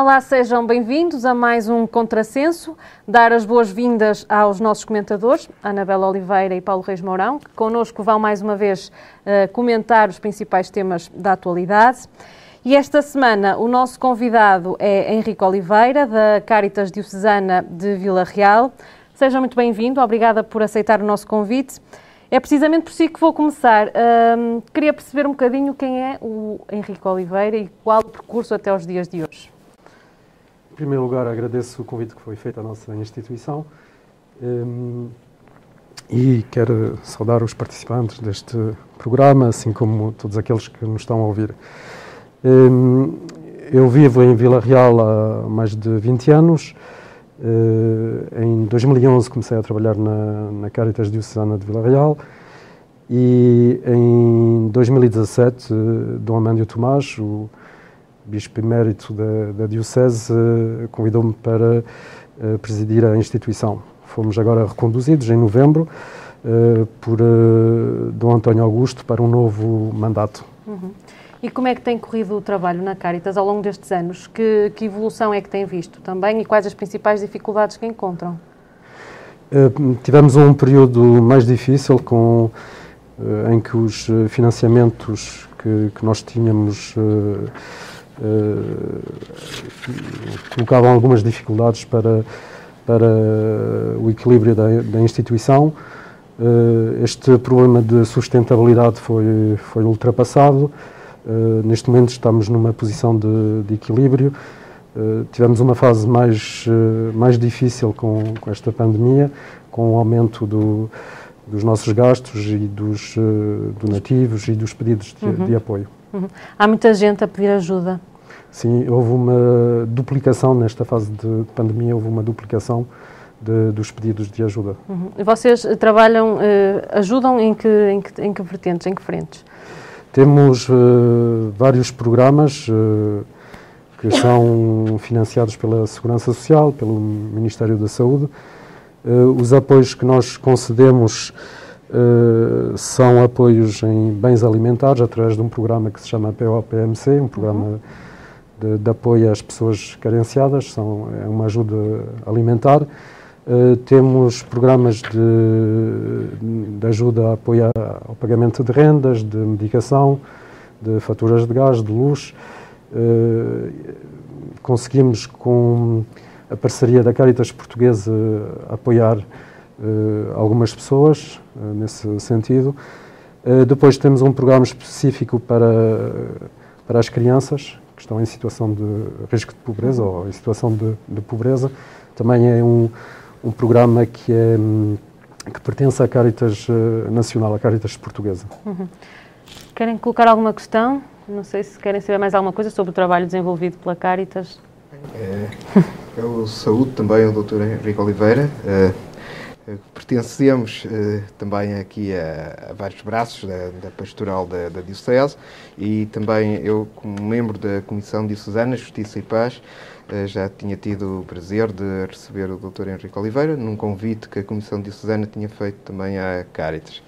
Olá, sejam bem-vindos a mais um Contrassenso. Dar as boas-vindas aos nossos comentadores, Anabela Oliveira e Paulo Reis Mourão, que connosco vão mais uma vez uh, comentar os principais temas da atualidade. E esta semana o nosso convidado é Henrique Oliveira, da Caritas Diocesana de Vila Real. Seja muito bem-vindo, obrigada por aceitar o nosso convite. É precisamente por si que vou começar. Um, queria perceber um bocadinho quem é o Henrique Oliveira e qual o percurso até os dias de hoje. Primeiro lugar, agradeço o convite que foi feito à nossa instituição um, e quero saudar os participantes deste programa, assim como todos aqueles que nos estão a ouvir. Um, eu vivo em Vila Real há mais de 20 anos. Uh, em 2011 comecei a trabalhar na, na Caritas Diocesana de Vila Real e em 2017 uh, Dom Amândio Tomás, o bispo emérito da, da Diocese, uh, convidou-me para uh, presidir a instituição. Fomos agora reconduzidos em novembro por Dom António Augusto para um novo mandato. Uhum. E como é que tem corrido o trabalho na Caritas ao longo destes anos? Que, que evolução é que tem visto também e quais as principais dificuldades que encontram? Uh, tivemos um período mais difícil com, uh, em que os eh, financiamentos que, que nós tínhamos uh, colocavam algumas dificuldades para, para o equilíbrio da, da instituição. este problema de sustentabilidade foi, foi ultrapassado. Uh, neste momento estamos numa posição de, de equilíbrio. Tivemos uma fase mais, mais difícil com, com, esta pandemia, com o aumento do, dos nossos gastos e dos donativos e dos pedidos de, uhum. de apoio. Uhum. Há muita gente a pedir ajuda. Sim, houve uma duplicação nesta fase de pandemia, houve uma duplicação de, dos pedidos de ajuda. Uhum. E vocês trabalham, ajudam em que, em que, em que vertentes, em que frentes? Temos uh, vários programas uh, que são financiados pela Segurança Social, pelo Ministério da Saúde. Uh, os apoios que nós concedemos são apoios em bens alimentares através de um programa que se chama POPMC, um programa uhum. de, de, apoio às pessoas carenciadas, são, é uma ajuda alimentar. Uh, temos programas de, de, ajuda a apoiar ao pagamento de rendas, de medicação, de faturas de gás, de luz. Uh, conseguimos, com a parceria da Caritas Portuguesa, apoiar algumas pessoas nesse sentido. depois temos um programa específico para, para as crianças que estão em situação de risco de pobreza ou em situação de, de pobreza. Também é um um programa que, é, que pertence à Caritas eh, Nacional, à Caritas Portuguesa. Uhum. Querem colocar alguma questão? Não sei se querem saber mais alguma coisa sobre o trabalho desenvolvido pela Caritas. É, eu saúdo também o Dr. Henrique Oliveira. É, pertencemos é, também aqui a, a, vários braços da, da pastoral da, da Diocese e também eu, como membro da Comissão Diocesana Justiça e Paz, eh, já tinha tido o prazer de receber o Dr. Henrique Oliveira num convite que a Comissão Diocesana tinha feito também à Caritas.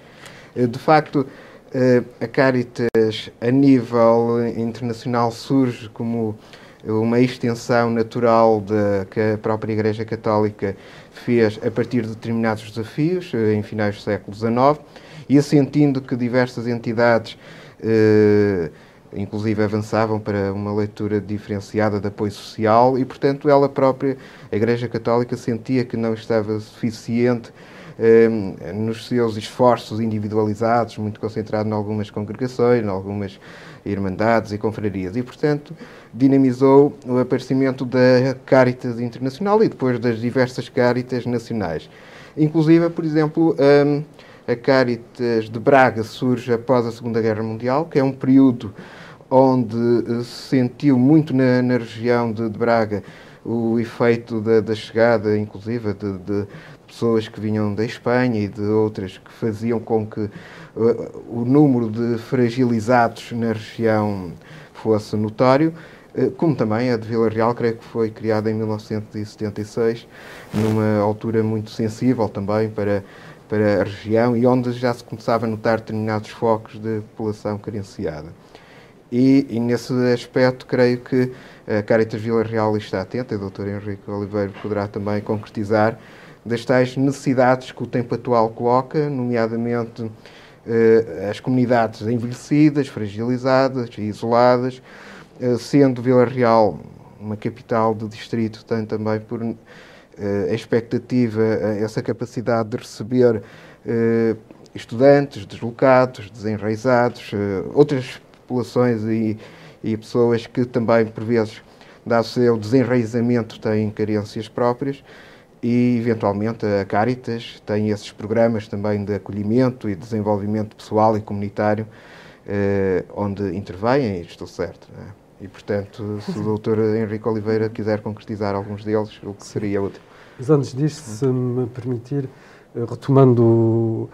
Eh, de facto, eh, a Caritas, a nível internacional, surge como uma extensão natural de, que a própria Igreja Católica fez a partir de determinados desafios, em finais do século XIX, e assentindo que diversas entidades inclusive avançavam para uma leitura diferenciada de apoio social e, portanto, ela própria, a Igreja Católica, sentia que não estava suficiente eh, nos seus esforços individualizados, muito concentrado em algumas congregações, em algumas irmandades e confrarias, e, portanto, dinamizou o aparecimento da Caritas Internacional e depois das diversas Caritas nacionais. Inclusive, por exemplo, eh, a Caritas de Braga surge após a Segunda Guerra Mundial, que é um período onde eh, se sentiu muito na, na região de, de, Braga o efeito da, da chegada, inclusive, de, de, pessoas que vinham da Espanha e de outras que faziam com que uh, o número de fragilizados na região fosse notório, uh, como também a de Vila Real, creio que foi criada em 1976, numa altura muito sensível também para, para a região e onde já se começava a notar determinados focos de população carenciada. E, e, nesse aspecto, creio que a Caritas Vila Real está atenta, e o Dr. Henrique Oliveira poderá também concretizar, das tais necessidades que o tempo atual coloca, nomeadamente eh, as comunidades envelhecidas, fragilizadas e isoladas, eh, sendo Vila Real uma capital do distrito, tem também por eh, expectativa, essa capacidade de receber estudantes deslocados, desenraizados, outras populações e, e pessoas que também, por vezes, dado o seu desenraizamento, têm carências próprias e, eventualmente, a Caritas tem esses programas também de acolhimento e desenvolvimento pessoal e comunitário, eh, onde intervêm, estou certo. Né? E, portanto, se o doutor Henrique Oliveira quiser concretizar alguns deles, o que seria útil. Mas antes disto, se me permitir, eh, retomando o,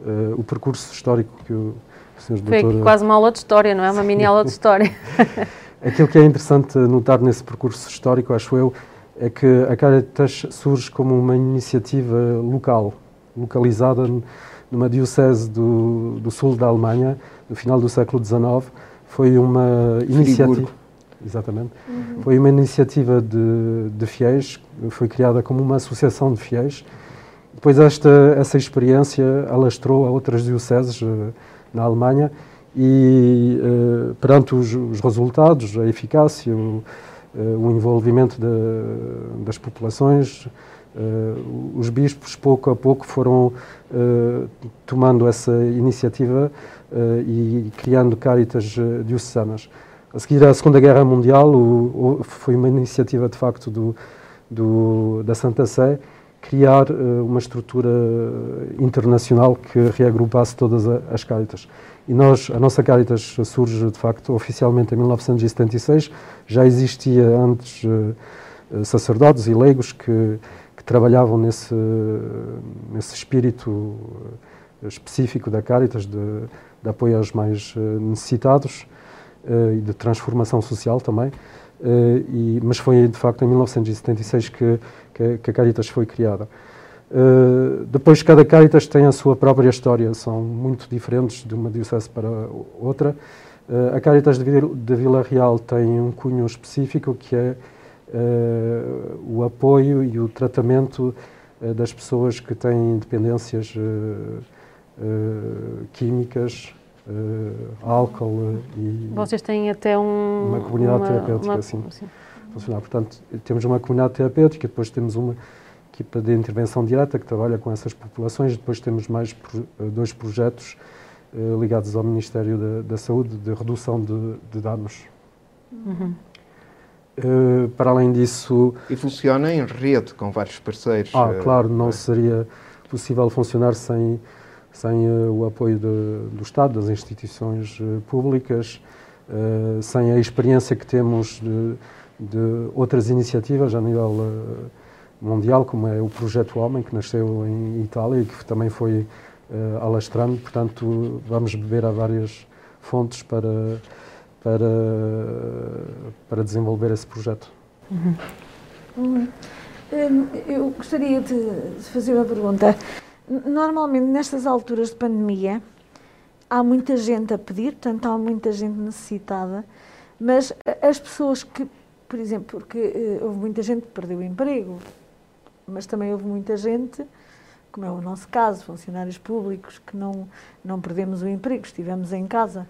uh, o percurso histórico que o, Sr. Foi doutor... quase uma aula de história, não é? Uma mini aula de história. Aquilo que é interessante notar nesse percurso histórico, acho eu, é que a Caritas surge como uma iniciativa local, localizada numa diocese do, do sul da Alemanha, no final do século XIX. Foi uma iniciativa. Exatamente. Uhum. Foi uma iniciativa de, de fiéis, foi criada como uma associação de fiéis. Depois esta, essa experiência alastrou a outras dioceses uh, na Alemanha e uh, perante os, os, resultados, a eficácia, o, o envolvimento de, das populações, uh, os bispos pouco a pouco foram tomando essa iniciativa e criando caritas diocesanas. A seguir à Segunda Guerra Mundial, o, o, foi uma iniciativa de facto do, do, da Santa Sé criar uma estrutura internacional que reagrupasse todas as caritas. E nós, a nossa Caritas surge, de facto, oficialmente em 1976. Já existia antes uh, sacerdotes e leigos que, que trabalhavam nesse, nesse espírito específico da Caritas, de, de apoio aos mais necessitados e de transformação social também. E, mas foi, de facto, em 1976 que, que, que a Caritas foi criada. Uh, depois, cada Caritas tem a sua própria história, são muito diferentes de uma diocese para outra. Uh, a Caritas de, de Vila Real tem um cunho específico que é uh, o apoio e o tratamento das pessoas que têm dependências químicas, álcool e. Vocês têm até um, uma comunidade uma, terapêutica, uma, sim. sim. Funcionar. Portanto, temos uma comunidade terapêutica, depois temos uma equipa de intervenção direta que trabalha com essas populações. Depois temos mais eh, dois projetos eh, ligados ao Ministério da, da, Saúde de redução de, de danos. Uhum. Uh, para além disso. E funciona em rede com vários parceiros. Ah, claro, não é. seria possível funcionar sem, sem uh, o apoio de, do Estado, das instituições uh, públicas, sem a experiência que temos de, de outras iniciativas a nível mundial, como é o Projeto Homem, que nasceu em Itália e que também foi uh, alastrando. Portanto, vamos beber a várias fontes para, para, para desenvolver esse projeto. Uhum. Hum, eu gostaria de fazer uma pergunta. Normalmente, nestas alturas de pandemia, há muita gente a pedir, portanto, há muita gente necessitada, mas as pessoas que, por exemplo, porque uh, houve muita gente que perdeu o emprego, mas também houve muita gente, como é o nosso caso, funcionários públicos, que não, não perdemos o emprego, estivemos em casa,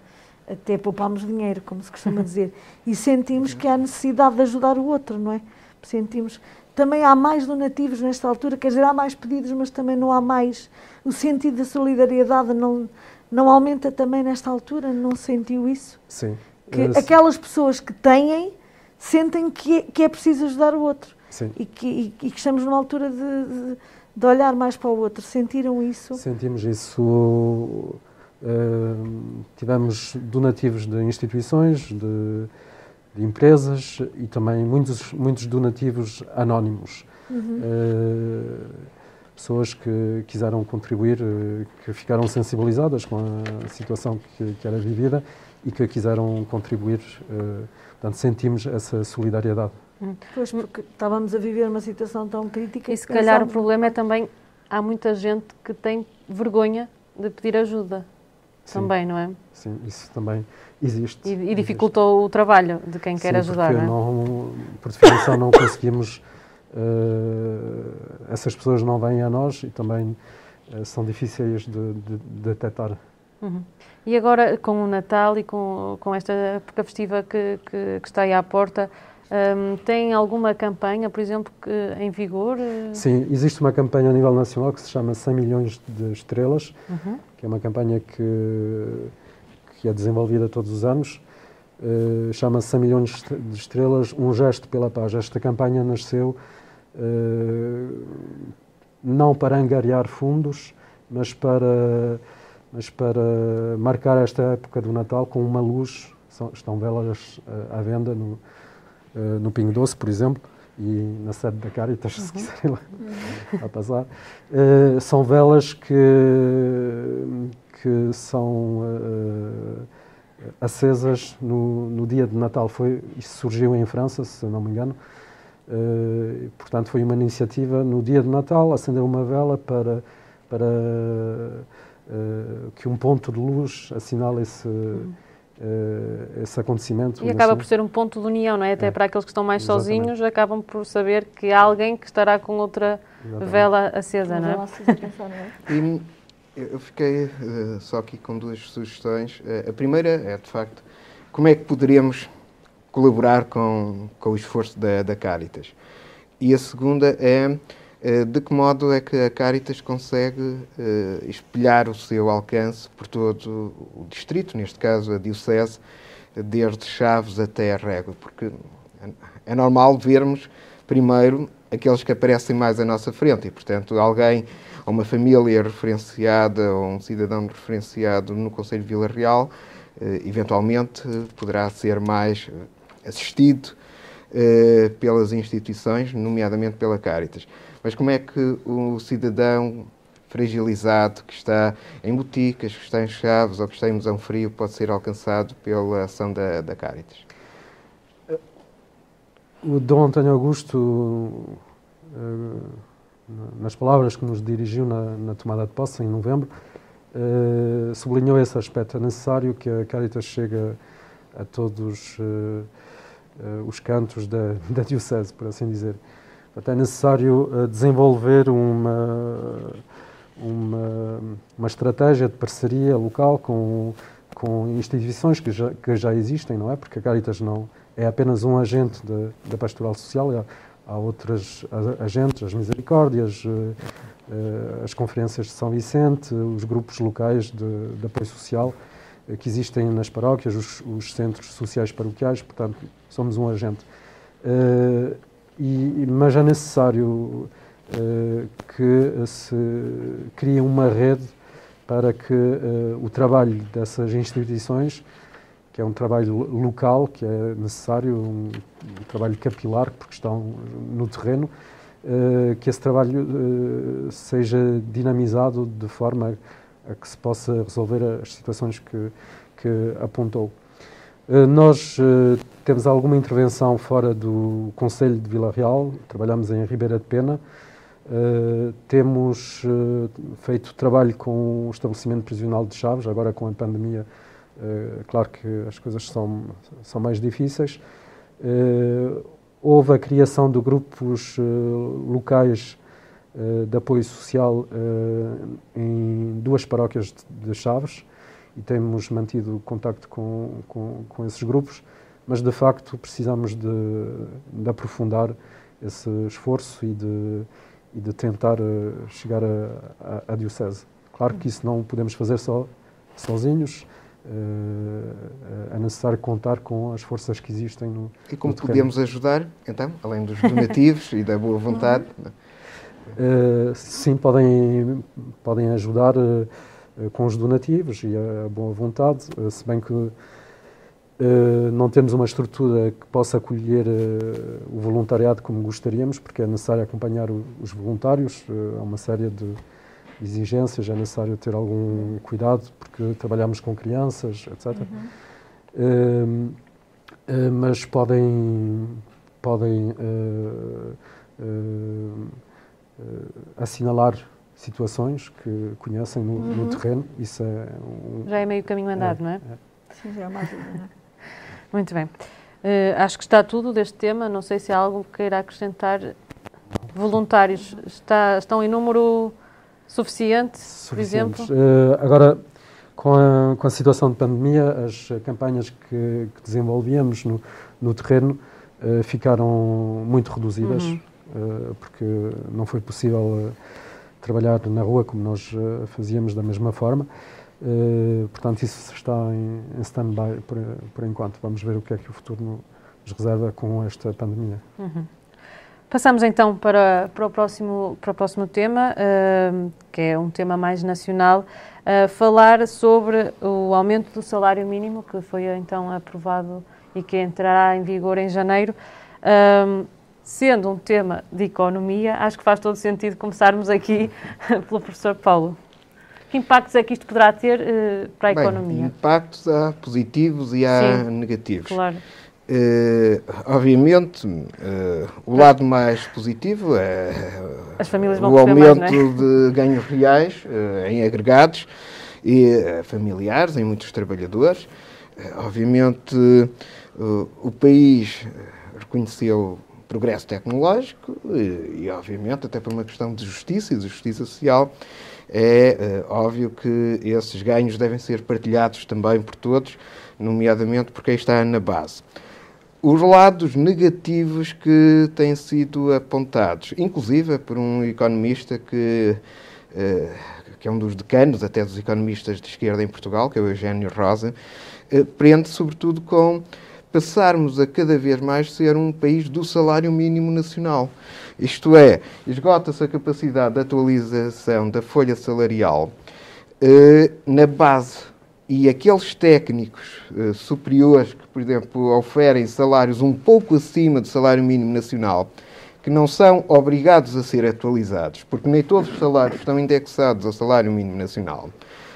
até poupámos dinheiro, como se costuma dizer, e sentimos que há necessidade de ajudar o outro, não é? Sentimos. Também há mais donativos nesta altura, quer dizer, há mais pedidos, mas também não há mais. O sentido da solidariedade não, não aumenta também nesta altura? Não sentiu isso? Sim. Que aquelas pessoas que têm sentem que é, que é preciso ajudar o outro. E, que, e, e que estamos numa altura de, de, de, olhar mais para o outro. Sentiram isso? Sentimos isso. Uh, tivemos donativos de instituições, de, de, empresas e também muitos, muitos donativos anónimos. Uhum. Uh, pessoas que quiseram contribuir, uh, que ficaram sensibilizadas com a situação que, que era vivida e que quiseram contribuir. portanto, sentimos essa solidariedade. Pois, porque estávamos a viver uma situação tão crítica. E se calhar o problema é também, há muita gente que tem vergonha de pedir ajuda. sim, também, não é? Sim, isso também existe. E, e dificultou existe. o trabalho de quem quer ajudar, não, é? não Por definição não conseguimos, uh, essas pessoas não vêm a nós e também uh, são difíceis de, de, de detectar. Uhum. E agora, com o Natal e com, com esta época festiva que, que, que está aí à porta, um, tem alguma campanha, por exemplo, que, em vigor? Sim, existe uma campanha a nível nacional que se chama 100 milhões de estrelas, uhum. que é uma campanha que, que é desenvolvida todos os anos. Uh, chama-se 100 milhões de estrelas, um gesto pela paz. Esta campanha nasceu uh, não para angariar fundos, mas para mas para marcar esta época do Natal com uma luz, são, estão velas uh, à venda no, uh, no Pingo Doce, por exemplo, e na sede da Caritas, uhum. se quiserem lá, uhum. passar. Uh, são velas que, que são acesas no, no, dia de Natal. Foi, isso surgiu em França, se não me engano. portanto, foi uma iniciativa no dia de Natal, acender uma vela para, para uh, que um ponto de luz assinala esse, uh, esse acontecimento. E acaba por ser um ponto de união, não é? Até é. para aqueles que estão mais Exatamente. sozinhos, acabam por saber que há alguém que estará com outra Exatamente. vela acesa, não é? é? E eu fiquei uh, só aqui com duas sugestões. Uh, a primeira é, de facto, como é que poderíamos colaborar com, com o esforço da, da Caritas? E a segunda é eh, de que modo é que a Caritas consegue eh, espelhar o seu alcance por todo o distrito, neste caso a Diocese, desde Chaves até a Régua? Porque é normal vermos, primeiro, aqueles que aparecem mais à nossa frente e, portanto, alguém, ou uma família referenciada, ou um cidadão referenciado no Conselho de Vila Real, eh, eventualmente poderá ser mais assistido pelas instituições, nomeadamente pela Caritas. Mas como é que o cidadão fragilizado que está em boticas, que está em Chaves ou que está em Musão Frio pode ser alcançado pela ação da, da Caritas? O Dom António Augusto, eh, nas palavras que nos dirigiu na, na tomada de posse em novembro, eh, sublinhou esse aspecto. É necessário que a Caritas chegue a todos eh, os cantos da, da Diocese, por assim dizer. Portanto, é necessário uh, desenvolver uma, uma, uma, estratégia de parceria local com, com instituições que já, que já existem, não é? Porque a Caritas não é apenas um agente da pastoral social, há, há outras agentes, as misericórdias, uh, uh, as conferências de São Vicente, os grupos locais de, de apoio social que existem nas paróquias, os, os, centros sociais paroquiais, portanto, somos um agente. E, mas é necessário uh, que se crie uma rede para que uh, o trabalho dessas instituições, que é um trabalho local, que é necessário, um, um trabalho capilar, porque estão no terreno, uh, que esse trabalho seja dinamizado de forma a que se possa resolver as situações que, que apontou. Eh, nós uh, temos alguma intervenção fora do Conselho de Vila Real, trabalhamos em Ribeira de Pena, uh, temos feito trabalho com o estabelecimento prisional de Chaves, agora com a pandemia, claro que as coisas são, são mais difíceis. houve a criação de grupos locais de apoio social em duas paróquias de Chaves, e temos mantido contacto com, com, com esses grupos, mas de facto precisamos de, de aprofundar esse esforço e de, e de tentar eh, chegar à Diocese. Claro que isso não podemos fazer só, sozinhos, é necessário contar com as forças que existem no E como podemos ajudar, então, além dos donativos e da boa vontade? Uh, sim, podem, podem ajudar. Uh, eh, com os donativos e a boa vontade, eh, se bem que Uh, não temos uma estrutura que possa acolher o voluntariado como gostaríamos, porque é necessário acompanhar os voluntários, há uma série de exigências, é necessário ter algum cuidado, porque trabalhamos com crianças, etc. Uhum. mas podem, podem assinalar situações que conhecem no, uhum. no terreno. Isso é um, já é meio caminho andado, é, não é? é? Sim, já é uma ajuda, não é? Muito bem. Uh, acho que está tudo deste tema. Não sei se há algo que queira acrescentar. Voluntários está, estão em número suficiente, por exemplo? Uh, agora, com a, com a situação de pandemia, as campanhas que, que desenvolvíamos no, no terreno uh, ficaram muito reduzidas, uhum. uh, porque não foi possível trabalhar na rua como nós fazíamos da mesma forma. portanto, isso está em, em stand-by por, por, enquanto. Vamos ver o que é que o futuro nos reserva com esta pandemia. Uhum. Passamos então para, para, o, próximo, para o próximo tema, uh, que é um tema mais nacional, uh, falar sobre o aumento do salário mínimo, que foi então aprovado e que entrará em vigor em janeiro. Uh, sendo um tema de economia, acho que faz todo sentido começarmos aqui pelo professor Paulo. Que impactos é que isto poderá ter uh, para a Bem, economia? Impactos há positivos e há Sim, negativos. Claro. Uh, obviamente, uh, o lado mais positivo é o aumento mais, é? de ganhos reais em agregados e familiares em muitos trabalhadores. obviamente, o país reconheceu progresso tecnológico e, e, obviamente, até por uma questão de justiça e de justiça social, é óbvio que esses ganhos devem ser partilhados também por todos, nomeadamente por quem está na base. Os lados negativos que têm sido apontados, inclusive por um economista que, uh, que é um dos decanos até dos economistas de esquerda em Portugal, que é o Eugênio Rosa, uh, prende sobretudo com passarmos a cada vez mais ser um país do salário mínimo nacional. Isto é, esgota-se a capacidade de atualização da folha salarial uh, na base e aqueles técnicos uh, superiores que, por exemplo, oferem salários um pouco acima do salário mínimo nacional, que não são obrigados a ser atualizados, porque nem todos os salários estão indexados ao salário mínimo nacional.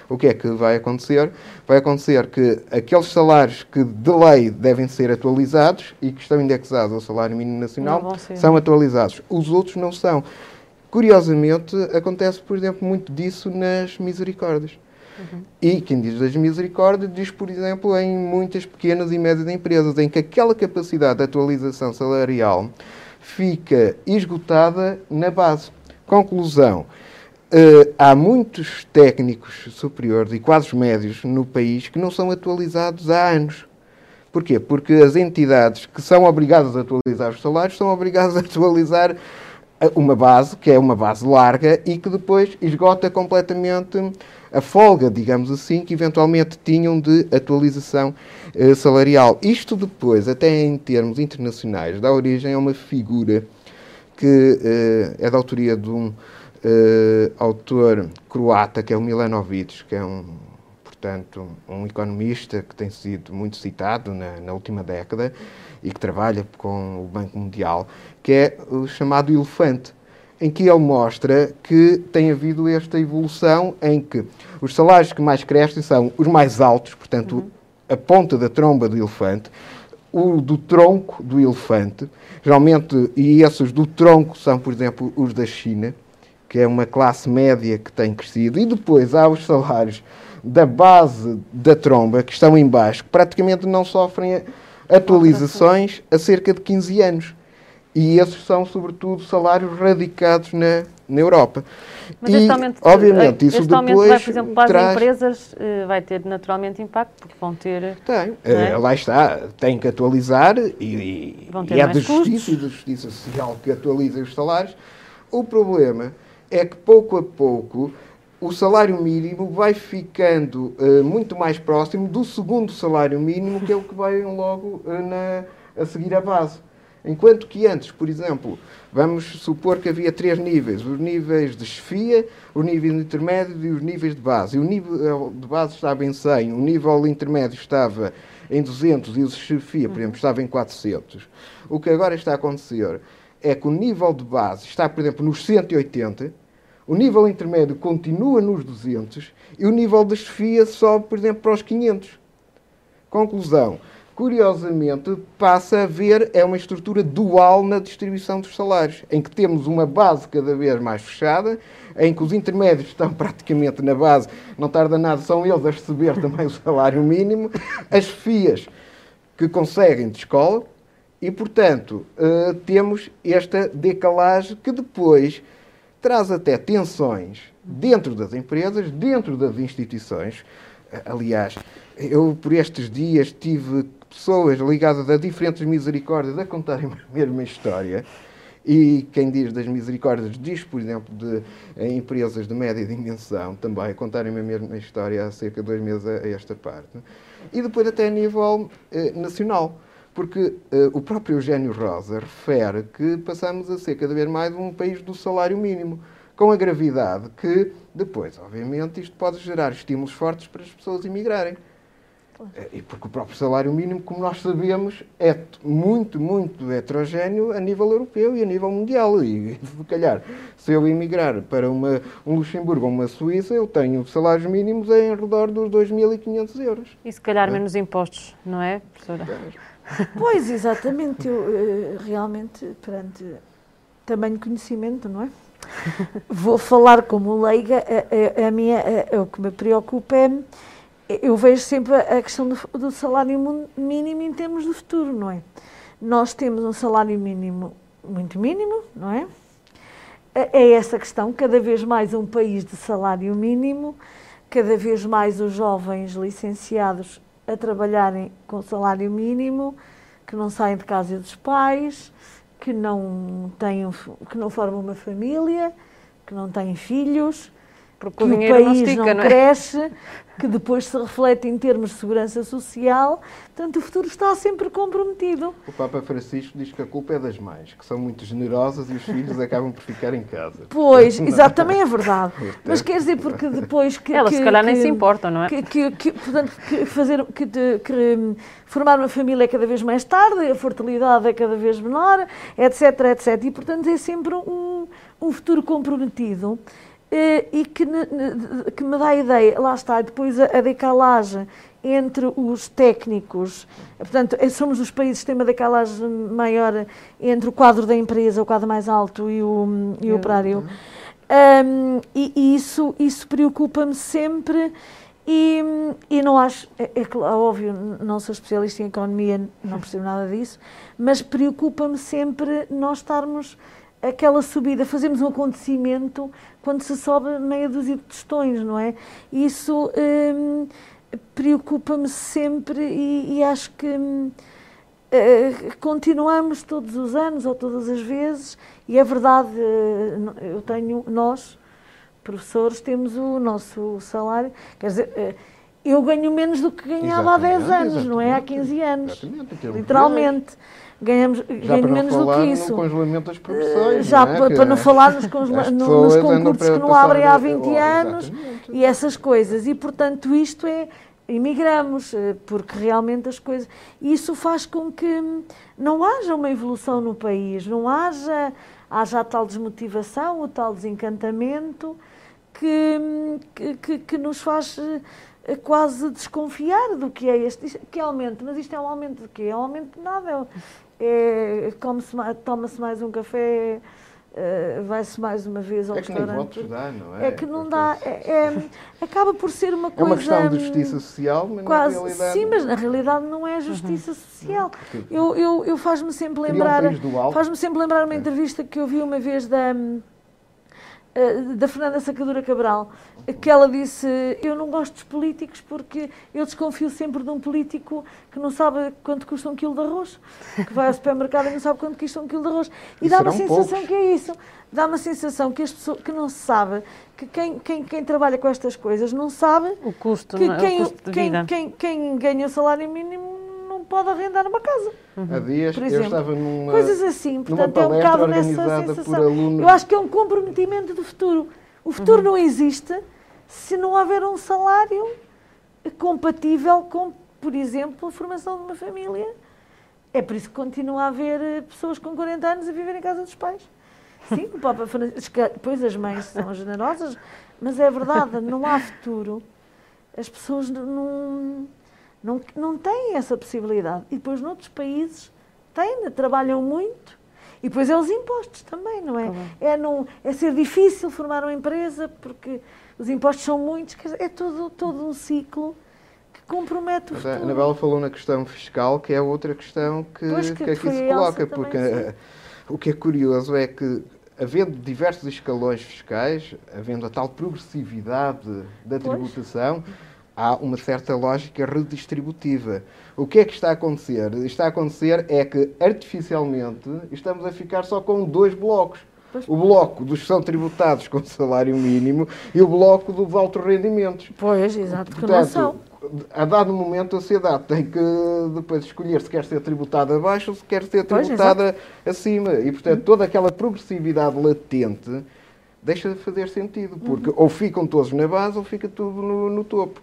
O que é que vai acontecer? Vai acontecer que aqueles salários que de lei devem ser atualizados e que estão indexados ao salário mínimo nacional são atualizados. Os outros não são. Curiosamente, acontece, por exemplo, muito disso nas misericórdias. Uhum. E quem diz das misericórdias diz, por exemplo, em muitas pequenas e médias empresas, em que aquela capacidade de atualização salarial fica esgotada na base. Conclusão. Uh, há muitos técnicos superiores e quase médios no país que não são atualizados há anos. Porquê? Porque as entidades que são obrigadas a atualizar os salários são obrigadas a atualizar uma base que é uma base larga e que depois esgota completamente a folga, digamos assim, que eventualmente tinham de atualização eh, salarial. Isto depois, até em termos internacionais, dá origem a uma figura que eh, é da autoria de um eh, autor croata, que é o Milanovic, que é um, portanto, um economista que tem sido muito citado na, na última década e que trabalha com o Banco Mundial, que é o chamado elefante em que ele mostra que tem havido esta evolução em que os salários que mais crescem são os mais altos, portanto, uhum. a ponta da tromba do elefante, o do tronco do elefante, geralmente, e esses do tronco são, por exemplo, os da China, que é uma classe média que tem crescido, e depois há os salários da base da tromba, que estão em baixo, que praticamente não sofrem atualizações há cerca de 15 anos. E esses são, sobretudo, salários radicados na, na Europa. Mas e, aumento, obviamente, isso depois vai, por exemplo, para traz... as empresas, eh, vai ter naturalmente impacto, porque vão ter... Tem, é? Eh, lá está, tem que atualizar e, ter e é da Justiça e da Justiça Social que atualiza os salários. O problema é que, pouco a pouco, o salário mínimo vai ficando uh, muito mais próximo do segundo salário mínimo, que é o que vai logo uh, na, a seguir a base. Enquanto que antes, por exemplo, vamos supor que havia três níveis: os níveis de chefia, o nível intermédio e os níveis de base. E o nível de base estava em 100, o nível intermédio estava em 200 e o de chefia, por exemplo, estava em 400. O que agora está a acontecer é que o nível de base está, por exemplo, nos 180, o nível intermédio continua nos 200 e o nível de chefia sobe, por exemplo, para os 500. Conclusão curiosamente, passa a haver é uma estrutura dual na distribuição dos salários, em que temos uma base cada vez mais fechada, em que os intermédios estão praticamente na base, não tarda nada, são eles a receber também o salário mínimo, as FIAs que conseguem de escola, e, portanto, uh, temos esta decalagem que depois traz até tensões dentro das empresas, dentro das instituições. Aliás, eu por estes dias tive pessoas ligadas a diferentes misericórdias a contarem a mesma história. E quem diz das misericórdias diz, por exemplo, de empresas de média dimensão também a contarem a mesma história há cerca de dois meses a esta parte. E depois até a nível eh, nacional. Porque eh, o próprio Eugênio Rosa refere que passamos a ser cada vez mais um país do salário mínimo com a gravidade que depois, obviamente, isto pode gerar estímulos fortes para as pessoas emigrarem. É, e porque o próprio salário mínimo, como nós sabemos, é muito, muito heterogéneo a nível europeu e a nível mundial. E, se calhar, se eu emigrar para uma, um Luxemburgo ou uma Suíça, eu tenho salários mínimos em redor dos 2.500 euros. E se calhar é? menos impostos, não é, professora? Pois, exatamente. Eu, eh, realmente, perante tamanho conhecimento, não é? Vou falar como leiga, a, a, a minha, a, o que me preocupa é eu vejo sempre a questão do, do, salário mínimo em termos do futuro, não é? Nós temos um salário mínimo muito mínimo, não é? É essa questão, cada vez mais um país de salário mínimo, cada vez mais os jovens licenciados a trabalharem com salário mínimo, que não saem de casa dos pais, que não, têm, que não formam uma família, que não têm filhos, porque que o, o país não, estica, não, não é? cresce, que depois se reflete em termos de segurança social. Portanto, o futuro está sempre comprometido. O Papa Francisco diz que a culpa é das mães, que são muito generosas e os filhos acabam por ficar em casa. Pois, exato, também é verdade. Mas quer dizer, porque depois que. Elas que, se calhar que, nem se importam, não é? Que, que, que portanto, que fazer, que, de, que formar uma família é cada vez mais tarde, a fertilidade é cada vez menor, etc, etc. E, portanto, é sempre um, um futuro comprometido. Eh, e que, que, me dá a ideia, lá está, depois a, a decalagem entre os técnicos, portanto, eh, somos os países que têm uma decalagem maior entre o quadro da empresa, o quadro mais alto e o, e o operário. Um, e, e isso, isso preocupa-me sempre e, e não acho, é, é, óbvio, não sou especialista em economia, não percebo nada disso, mas preocupa-me sempre nós estarmos aquela subida, fazemos um acontecimento quando se sobe meia dúzia de tostões, não é? Isso hum, preocupa-me sempre e, e, acho que hum, uh, continuamos todos os anos ou todas as vezes, e é verdade, uh, eu tenho, nós, professores, temos o nosso salário, quer dizer, uh, eu ganho menos do que ganhava há 10 anos, não é? Há 15 anos, literalmente ganhamos menos do que isso. No congelamento das profissões. Já não é? para, para não falar nos, no, nos concursos que não abrem há 20 anos e essas coisas. E, portanto, isto é. Imigramos, eh, porque realmente as coisas. Isso faz com que não haja uma evolução no país, não haja, haja a tal desmotivação, o tal desencantamento que, que, que nos faz eh, quase desconfiar do que é este. Que aumento, mas isto é um aumento de quê? É um aumento de nada é, toma-se mais um café, uh, vai-se mais uma vez ao é restaurante. Que dá, não é? é que não dá. É, é, acaba por ser uma coisa. É uma questão de justiça social, mas quase, na realidade. Sim, mas na realidade não é justiça uhum. social. Eu, eu, eu faz-me sempre lembrar. Um faz-me sempre lembrar uma entrevista que eu vi uma vez da eh, da Fernanda Sacadura Cabral, que ela disse: Eu não gosto dos políticos porque eu desconfio sempre de um político que não sabe quanto custa um quilo de arroz, que vai ao supermercado e não sabe quanto custa um quilo de arroz. E, dá uma sensação poucos. que é isso. Dá uma sensação que, as pessoas, que não se sabe, que quem, quem, quem trabalha com estas coisas não sabe o custo, que não, é? quem, o custo quem, quem, quem ganha o salário mínimo não pode arrendar uma casa. Uhum. Há dias eu estava numa. Coisas assim, portanto, é um bocado nessa sensação. Eu acho que é um comprometimento do futuro. O futuro uhum. não existe se não houver um salário compatível com, por exemplo, a formação de uma família. É por isso que continua a haver eh, pessoas com 40 anos a viver em casa dos pais. Sim, o Papa Francisco, depois as mães são generosas, mas é verdade, não há futuro. As pessoas não não, não têm essa possibilidade. E depois, noutros países, têm, trabalham muito. E depois é os impostos também, não é? É, não, é ser difícil formar uma empresa porque os impostos são muitos. Dizer, é todo, todo um ciclo que compromete o Mas futuro. A Anabela falou na questão fiscal, que é outra questão que, Pois, que que aqui foi se coloca, também, porque sim. eh, o que é curioso é que, havendo diversos escalões fiscais, havendo a tal progressividade da Pois. Há uma certa lógica redistributiva. O que é que está a acontecer? Está a acontecer é que, artificialmente, estamos a ficar só com dois blocos. Pois. O bloco dos que são tributados com salário mínimo e o bloco dos altos rendimentos. Pois, exato, que não são. a dado momento a sociedade tem que depois escolher se quer ser tributada abaixo ou se quer ser Pois, tributada acima. E, portanto, toda aquela progressividade latente deixa de fazer sentido, Uhum. porque ou ficam todos na base ou fica tudo no, no topo.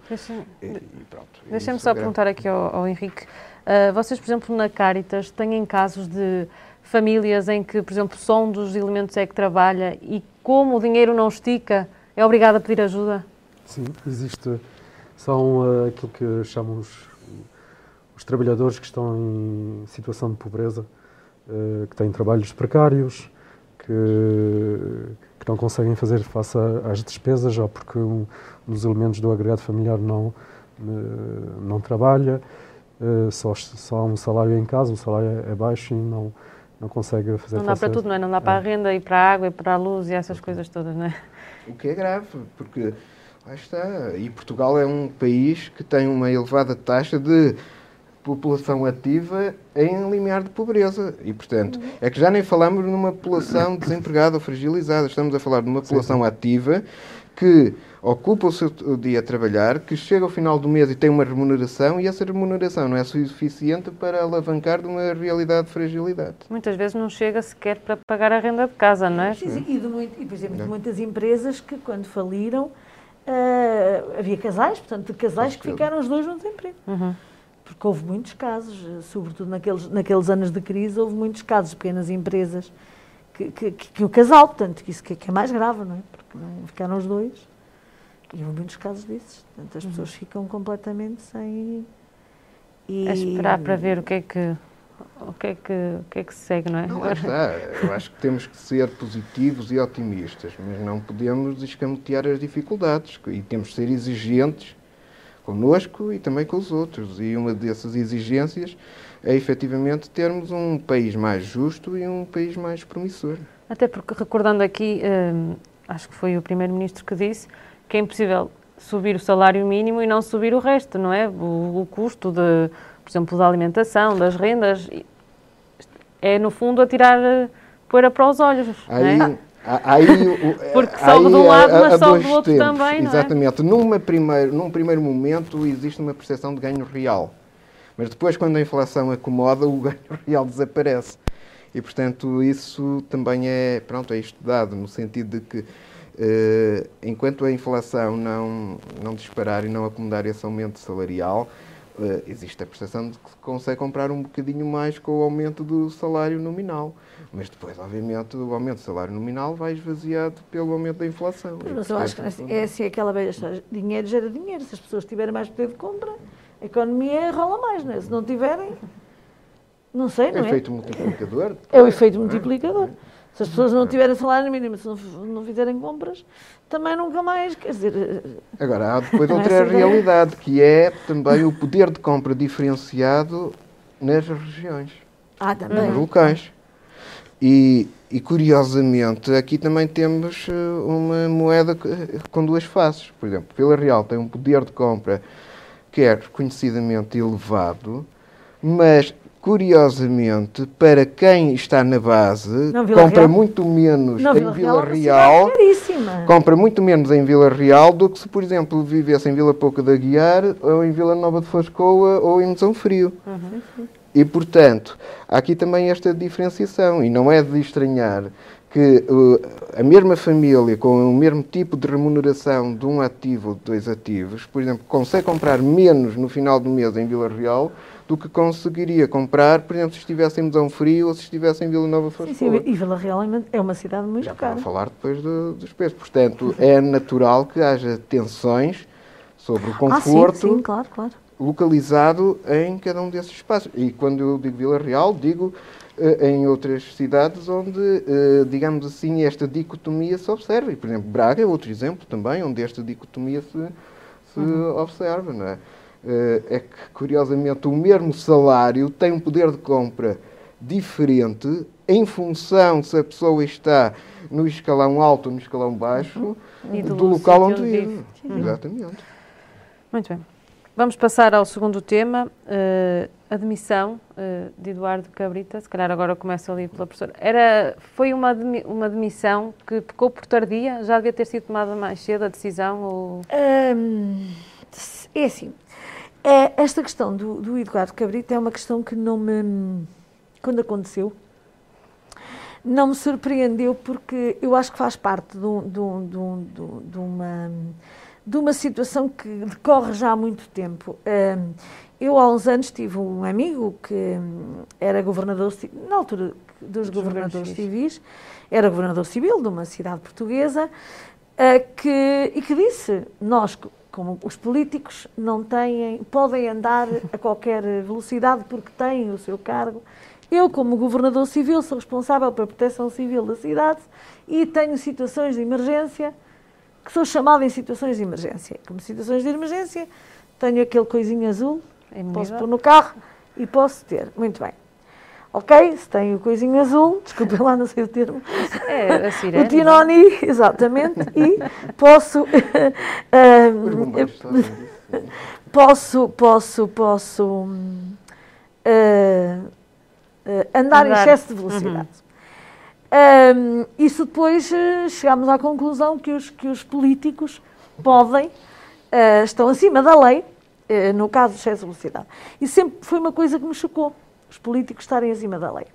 Deixa-me só é perguntar aqui ao, ao Henrique. Ah, vocês, por exemplo, na Caritas, têm casos de famílias em que, por exemplo, só um dos elementos é que trabalha e como o dinheiro não estica, é obrigado a pedir ajuda? Sim, existe. São eh, aquilo que chamamos os trabalhadores que estão em situação de pobreza, eh, que têm trabalhos precários, que, que não conseguem fazer face às despesas, ou porque um dos elementos do agregado familiar não, eh, não trabalha, eh, só, só há um salário em casa, o salário é- é baixo e não, não consegue fazer Não dá face para tudo, não é? Não dá para a renda e para a água e para a luz e essas coisas todas, não é? O que é grave, porque lá está. E Portugal é um país que tem uma elevada taxa de população ativa em limiar de pobreza. E, portanto, é que já nem falamos numa população desempregada ou fragilizada. Estamos a falar de uma população ativa que ocupa o seu dia a trabalhar, que chega ao final do mês e tem uma remuneração, e essa remuneração não é suficiente para alavancar de uma realidade de fragilidade. Muitas vezes não chega sequer para pagar a renda de casa, não é? Sim, sim, E, muito- e, por exemplo, de muitas empresas que, quando faliram, ah, havia casais, portanto, de casais que ficaram os dois no desemprego. Uhum. Porque houve muitos casos, eh, sobretudo naqueles, naqueles anos de crise, houve muitos casos de pequenas empresas que, que, que, que o casal, portanto, que isso que, que é mais grave, não é? Porque não ficaram os dois. E houve muitos casos desses. Portanto, as pessoas ficam completamente sem. E... É esperar para ver o que é que, o que, é que, o que, é que se segue, não é? Não, lá está. Eu acho que temos que ser positivos e otimistas, mas não podemos escamotear as dificuldades e temos que ser exigentes connosco e também com os outros. E uma dessas exigências é efetivamente termos um país mais justo e um país mais promissor. Até porque, recordando aqui, hum, acho que foi o Primeiro-Ministro que disse que é impossível subir o salário mínimo e não subir o resto, não é? O, o custo, de, por exemplo, da alimentação, das rendas, é, no fundo, a tirar eh, poeira para os olhos, não Aí, é? Aí, Porque aí sobe de um lado, há- mas há sobe do outro tempos. também, não é? Exatamente. Numa primeiro, num primeiro momento existe uma percepção de ganho real. Mas depois, quando a inflação acomoda, o ganho real desaparece. E, portanto, isso também é, pronto, é estudado, no sentido de que, eh, enquanto a inflação não, não disparar e não acomodar esse aumento salarial, eh, existe a percepção de que se consegue comprar um bocadinho mais com o aumento do salário nominal. Mas depois, obviamente, o aumento do salário nominal vai esvaziado pelo aumento da inflação. E, Mas eu acho que portanto, é assim aquela velha história. Dinheiro gera dinheiro. Se as pessoas tiverem mais poder de compra, a economia rola mais, não é? Se não tiverem, não sei, não É é? efeito multiplicador. É o efeito multiplicador. Se as pessoas não tiverem salário mínimo, se não, não fizerem compras, também nunca mais, quer dizer, eh, Agora, há depois é outra ideia? realidade, que é também o poder de compra diferenciado nas regiões, ah, também. nos locais. E, e, curiosamente, aqui também temos eh, uma moeda com duas faces. Por exemplo, Vila Real tem um poder de compra que é reconhecidamente elevado, mas, curiosamente, para quem está na base, Não, compra Real- muito menos Não, em Vila Vila Real é Real compra muito menos em Vila Real do que se, por exemplo, vivesse em Vila Pouca da Guiar, ou em Vila Nova de Foscoa, ou em São Frio. E, portanto, há aqui também esta diferenciação, e não é de estranhar que uh, a mesma família, com o mesmo tipo de remuneração de um ativo ou de dois ativos, por exemplo, consegue comprar menos no final do mês em Vila Real do que conseguiria comprar, por exemplo, se estivesse em Mesão Frio ou se estivesse em Vila Nova de Sim, Foscoa. sim, e Vila Real é uma- é cidade muito Já cara. não falar depois do- dos preços. Portanto, é natural que haja tensões sobre o Ah, sim, conforto, sim, claro, claro. Localizado em cada um desses espaços. E quando eu digo Vila Real, digo uh, em outras cidades onde, uh, digamos assim, esta dicotomia se observa. E, por exemplo, Braga é outro exemplo também, onde esta dicotomia se, se uhum. observa. Não é? é que, curiosamente, o mesmo salário tem um poder de compra diferente em função se a pessoa está no escalão alto ou no escalão baixo uhum. do, do local onde vive. vive. Exatamente. Muito bem. Vamos passar ao segundo tema, uh, a demissão uh, de Eduardo Cabrita. Se calhar agora começo ali pela professora. Era, foi uma, uma demissão que pecou por tardia? Já devia ter sido tomada mais cedo a decisão? Ou... Um, é assim, é, esta questão do, do Eduardo Cabrita é uma questão que não me... Quando aconteceu, não me surpreendeu porque eu acho que faz parte de, de, de, de uma de uma situação que decorre já há muito tempo. Eu, há uns anos, tive um amigo que era governador, na altura dos governadores civis, era governador civil de uma cidade portuguesa, que, e que disse: Nós, como os políticos, não têm, podem andar a qualquer velocidade porque têm o seu cargo. Eu, como governador civil, sou responsável pela proteção civil da cidade e tenho situações de emergência que sou chamada em situações de emergência. Como situações de emergência, tenho aquele coisinho azul, posso pôr no carro e posso ter. Muito bem. Ok, se tenho o coisinho azul, desculpem lá, não sei o termo. É, a sirene. O Tinoni, exatamente, e posso. uh, posso, posso, posso. Uh, uh, andar, andar, em excesso de velocidade. Uhum. Um, isso depois uh, chegámos à conclusão que os, que os políticos podem, uh, estão acima da lei, uh, no caso de excesso de velocidade. E sempre foi uma coisa que me chocou, os políticos estarem acima da lei.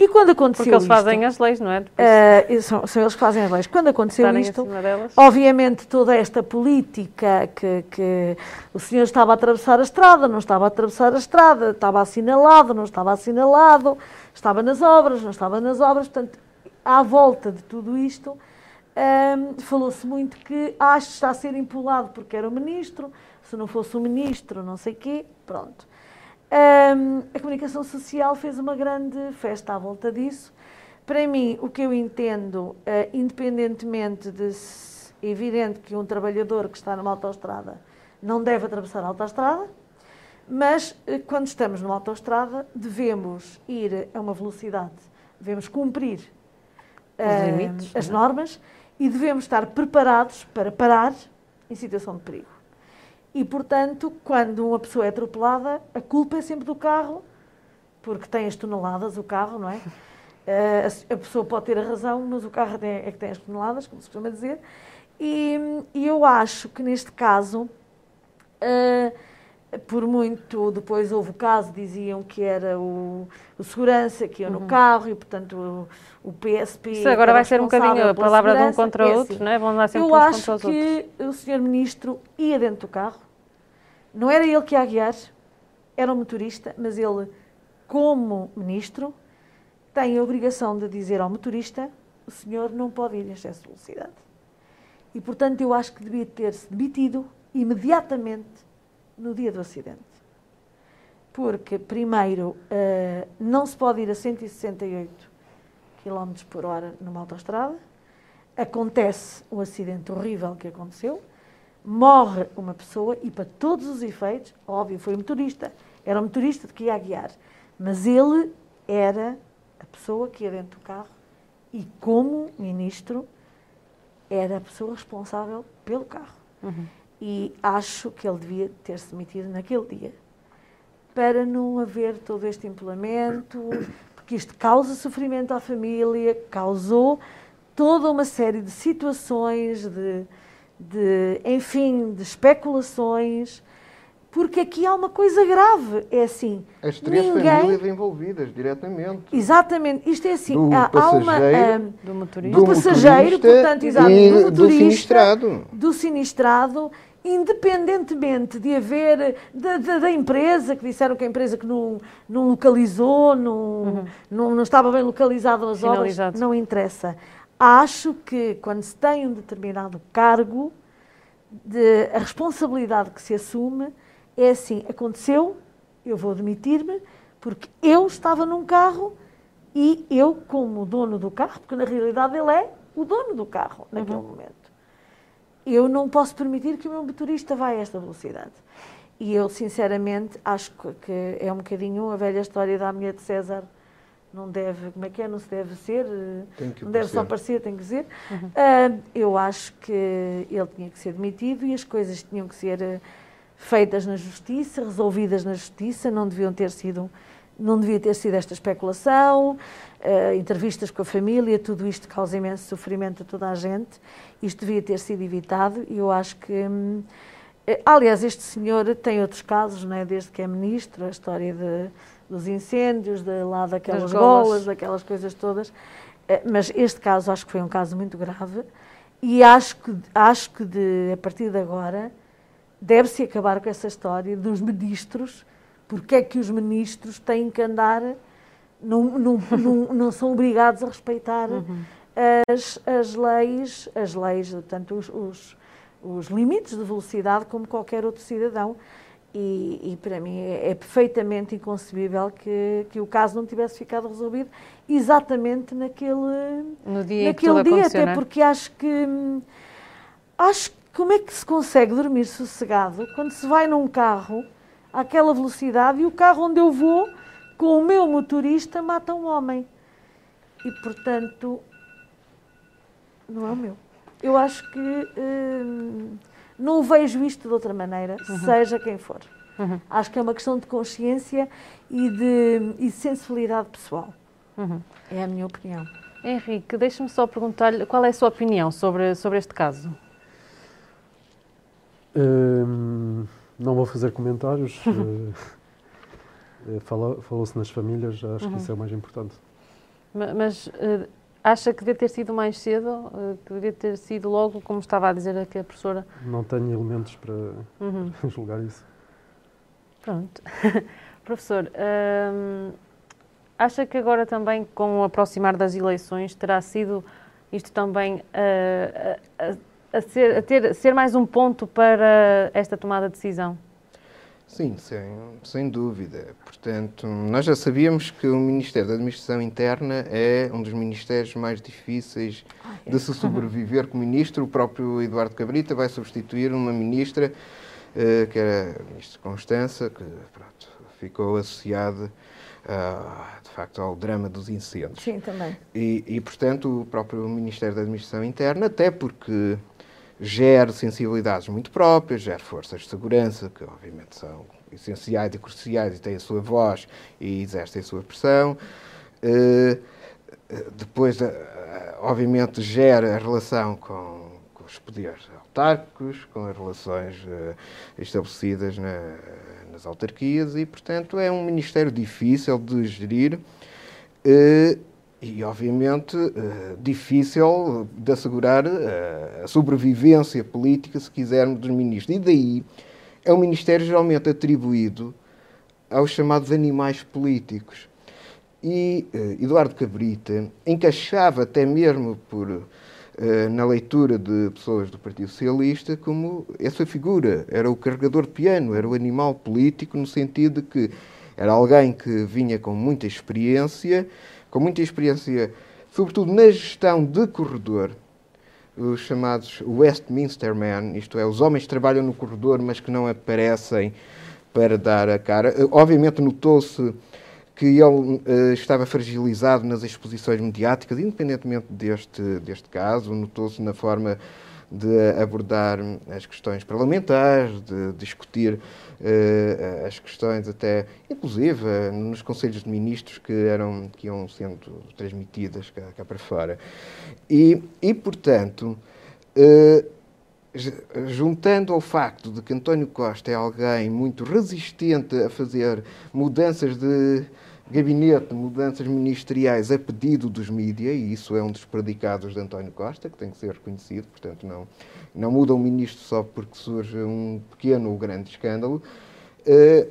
E quando aconteceu Porque eles isto, fazem as leis, não é? Uh, são, são, eles que fazem as leis. Quando aconteceu isto, obviamente toda esta política que, que o senhor estava a atravessar a estrada, não estava a atravessar a estrada, estava assinalado, não estava assinalado, estava nas obras, não estava nas obras, portanto, à volta de tudo isto, um, falou-se muito que acho que está a ser empolado porque era o ministro, se não fosse o ministro, não sei quê, pronto. Um, a comunicação social fez uma grande festa à volta disso. Para mim, o que eu entendo, uh, independentemente de se, é evidente que um trabalhador que está numa autoestrada não deve atravessar a autoestrada, mas uh, quando estamos numa autoestrada devemos ir a uma velocidade, devemos cumprir uh, limites, as é? normas e devemos estar preparados para parar em situação de perigo. E, portanto, quando uma pessoa é atropelada, a culpa é sempre do carro, porque tem as toneladas, o carro, não é? Eh, a pessoa pode ter a razão, mas o carro é que tem as toneladas, como se costuma dizer. E, e eu acho que neste caso, uh, por muito, depois houve o caso, diziam que era o, o segurança que ia uhum. no carro e, portanto, o, o PSP. Isso agora vai ser um bocadinho a palavra de um contra o é outro, assim, não é? Vão lá sempre eu acho contra os que outros. o senhor ministro ia dentro do carro, não era ele que ia guiar, era o motorista, mas ele, como ministro, tem a obrigação de dizer ao motorista: o senhor não pode ir em excesso de velocidade. E, portanto, eu acho que devia ter-se demitido imediatamente no dia do acidente. Porque, primeiro, uh, não se pode ir a 168 km por hora numa autoestrada. Acontece um acidente horrível que aconteceu morre uma pessoa e, para todos os efeitos, óbvio, foi o motorista, era o motorista que ia guiar, mas ele era a pessoa que ia dentro do carro e, como ministro, era a pessoa responsável pelo carro. Uhum. E acho que ele devia ter-se demitido naquele dia para não haver todo este empolamento, porque isto causa sofrimento à família, causou toda uma série de situações de de, enfim, de especulações, porque aqui há uma coisa grave. É assim. As três ninguém... famílias envolvidas diretamente. Exatamente. Isto é assim. Do há, uma. Um, do motorista. Do, passageiro, portanto, exato, do motorista. Do sinistrado. Do sinistrado independentemente de haver da, da, da, empresa, que disseram que a empresa que não, não localizou, não, uhum. não, não estava bem localizado as obras, não interessa acho que quando se tem um determinado cargo, de, a responsabilidade que se assume É assim, aconteceu, eu vou demitir-me, porque eu estava num carro e eu, como dono do carro, porque na realidade ele é o dono do carro naquele uhum. momento, eu não posso permitir que o meu motorista vá a esta velocidade. E eu, sinceramente, acho que é um bocadinho a velha história da mulher de César. Não deve, como é que é? Não se deve ser, não deve só parecer, tem que ser. Uhum. Uh, eu acho que ele tinha que ser demitido e as coisas tinham que ser eh, feitas na justiça, resolvidas na justiça, não deviam ter sido, não devia ter sido esta especulação, uh, entrevistas com a família, tudo isto causa imenso sofrimento a toda a gente. Isto devia ter sido evitado e eu acho que. Hum, eh, aliás, este senhor tem outros casos, não é? desde que é ministro, a história de, dos incêndios, de lá daquelas golas. golas, daquelas coisas todas. Eh, mas este caso acho que foi um caso muito grave e acho que, acho que de, a partir de agora deve-se acabar com essa história dos ministros, porque é que os ministros têm que andar, não, não, não, não são obrigados a respeitar uhum. as, as leis, as leis, portanto, os, os os limites de velocidade como qualquer outro cidadão. E, e para mim é, é, perfeitamente inconcebível que, que o caso não tivesse ficado resolvido exatamente naquele, no dia, naquele dia até é? porque acho que acho como é que se consegue dormir sossegado quando se vai num carro àquela velocidade e o carro onde eu vou com o meu motorista mata um homem e portanto não é o meu eu acho que hum, não vejo isto de outra maneira, uhum. seja quem for. Uhum. Acho que é uma questão de consciência e de, e de sensibilidade pessoal. Uhum. É a minha opinião. Henrique, deixe-me só perguntar-lhe qual é a sua opinião sobre, sobre este caso. Hum, não vou fazer comentários. uh, Falou-se nas famílias, acho que uhum. isso é o mais importante. Mas, uh, Acha que devia ter sido mais cedo? Eh, que devia ter sido logo, como estava a dizer aqui a professora? Não tenho elementos para uhum. julgar isso. Pronto. Professor, hum, acha que agora também, com o aproximar das eleições, terá sido isto também a, ser, a ter, ser mais um ponto para esta tomada de decisão? Sim, sem, sem dúvida. Portanto, nós já sabíamos que o Ministério da Administração Interna é um dos ministérios mais difíceis de se sobreviver como ministro. O próprio Eduardo Cabrita vai substituir uma ministra, uh, que era a ministra Constança, que pronto, ficou associada, uh, de facto, ao drama dos incêndios. Sim, também. E, e, portanto, o próprio Ministério da Administração Interna, até porque gera sensibilidades muito próprias, gera forças de segurança, que obviamente são essenciais e cruciais e têm a sua voz e exercem a sua pressão. Eh, depois, eh, obviamente, gera a relação com, com os poderes autárquicos, com as relações estabelecidas na, nas autarquias e, portanto, é um ministério difícil de gerir e, obviamente, uh, difícil de assegurar uh, a sobrevivência política, se quisermos, dos ministros. E daí é um ministério geralmente atribuído aos chamados animais políticos. E uh, Eduardo Cabrita encaixava até mesmo por na leitura de pessoas do Partido Socialista como essa figura. Era o carregador de piano, era o animal político, no sentido de que era alguém que vinha com muita experiência com muita experiência, sobretudo na gestão de corredor, os chamados Westminster Men, isto é, os homens que trabalham no corredor, mas que não aparecem para dar a cara. Obviamente notou-se que ele uh, estava fragilizado nas exposições mediáticas, independentemente deste, deste caso, notou-se na forma de abordar as questões parlamentares, de discutir uh, as questões até, inclusive, uh, nos conselhos de ministros que, eram, que iam sendo transmitidas cá, cá para fora. E, e portanto, uh, juntando ao facto de que António Costa é alguém muito resistente a fazer mudanças de gabinete, mudanças ministeriais a pedido dos mídias, e isso é um dos predicados de António Costa, que tem que ser reconhecido, portanto não, não muda o ministro só porque surge um pequeno ou grande escândalo. Uh,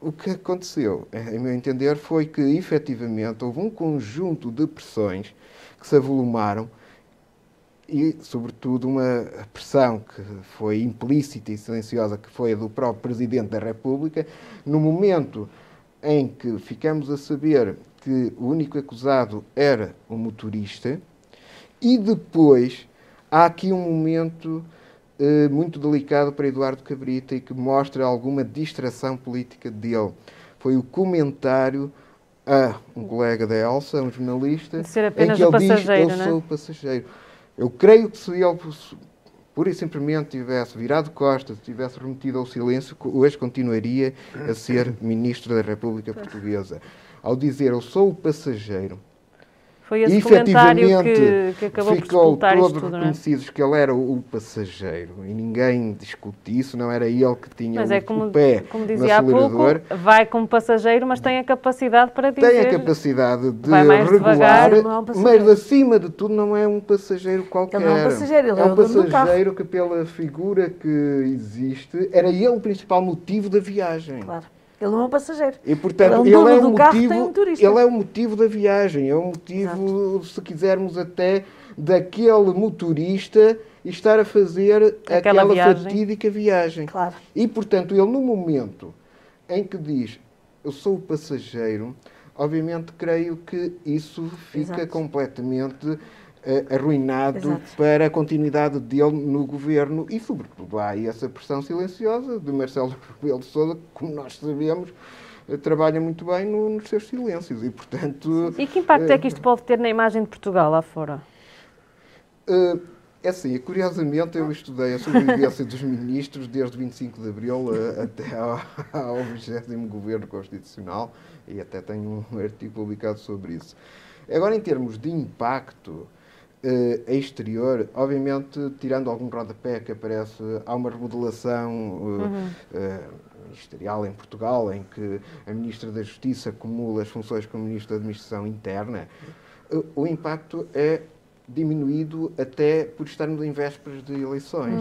o que aconteceu, em meu entender, foi que efetivamente houve um conjunto de pressões que se avolumaram e, sobretudo, uma pressão que foi implícita e silenciosa, que foi a do próprio Presidente da República, no momento em que ficamos a saber que o único acusado era o motorista, e depois há aqui um momento eh, muito delicado para Eduardo Cabrita e que mostra alguma distração política dele. Foi o comentário a um colega da Elsa, um jornalista, de ser apenas em que ele diz, eu não é? sou o passageiro. Eu creio que se ele pura e simplesmente tivesse virado costas, tivesse remetido ao silêncio, hoje continuaria a ser Ministro da República Portuguesa. Ao dizer eu sou o passageiro, Foi esse comentário efetivamente que, que acabou por ficou isto todos não é? reconhecidos que ele era o, passageiro e ninguém discute isso, não era ele que tinha Mas o, é como, o pé como no dizia há pouco, acelerador. vai como passageiro, mas tem a capacidade para dizer... Tem a capacidade de regular, devagar, não é um passageiro. mas acima de tudo não é um passageiro qualquer. Ele não é um passageiro, ele é é um do passageiro que, pela figura que existe, era ele o principal motivo da viagem. Claro. Ele não é um passageiro. E portanto, Ele é um ele é, carro, motivo, tem um ele é o motivo da viagem, é o motivo, se quisermos até, daquele motorista estar a fazer Aquela aquela, viagem. fatídica viagem. Claro. E portanto, ele no momento em que diz eu sou o passageiro, obviamente creio que isso fica Exato. completamente arruinado Exato. para a continuidade dele no governo e, sobretudo, há aí essa pressão silenciosa de Marcelo Rebelo de Sousa, que, como nós sabemos, eh, trabalha muito bem no- nos seus silêncios e, portanto... E que impacto é que isto pode ter na imagem de Portugal lá fora? eh, é assim, curiosamente eu estudei a sobrevivência dos ministros desde 25 de Abril eh, até ao, ao 20 Governo Constitucional e até tenho um artigo publicado sobre isso. Agora, em termos de impacto eh, exterior, obviamente, tirando algum rodapé que aparece, há uma remodelação eh, eh, ministerial em Portugal, em que a Ministra da Justiça acumula as funções como Ministro da Administração Interna, o impacto é diminuído até por estarmos em vésperas de eleições.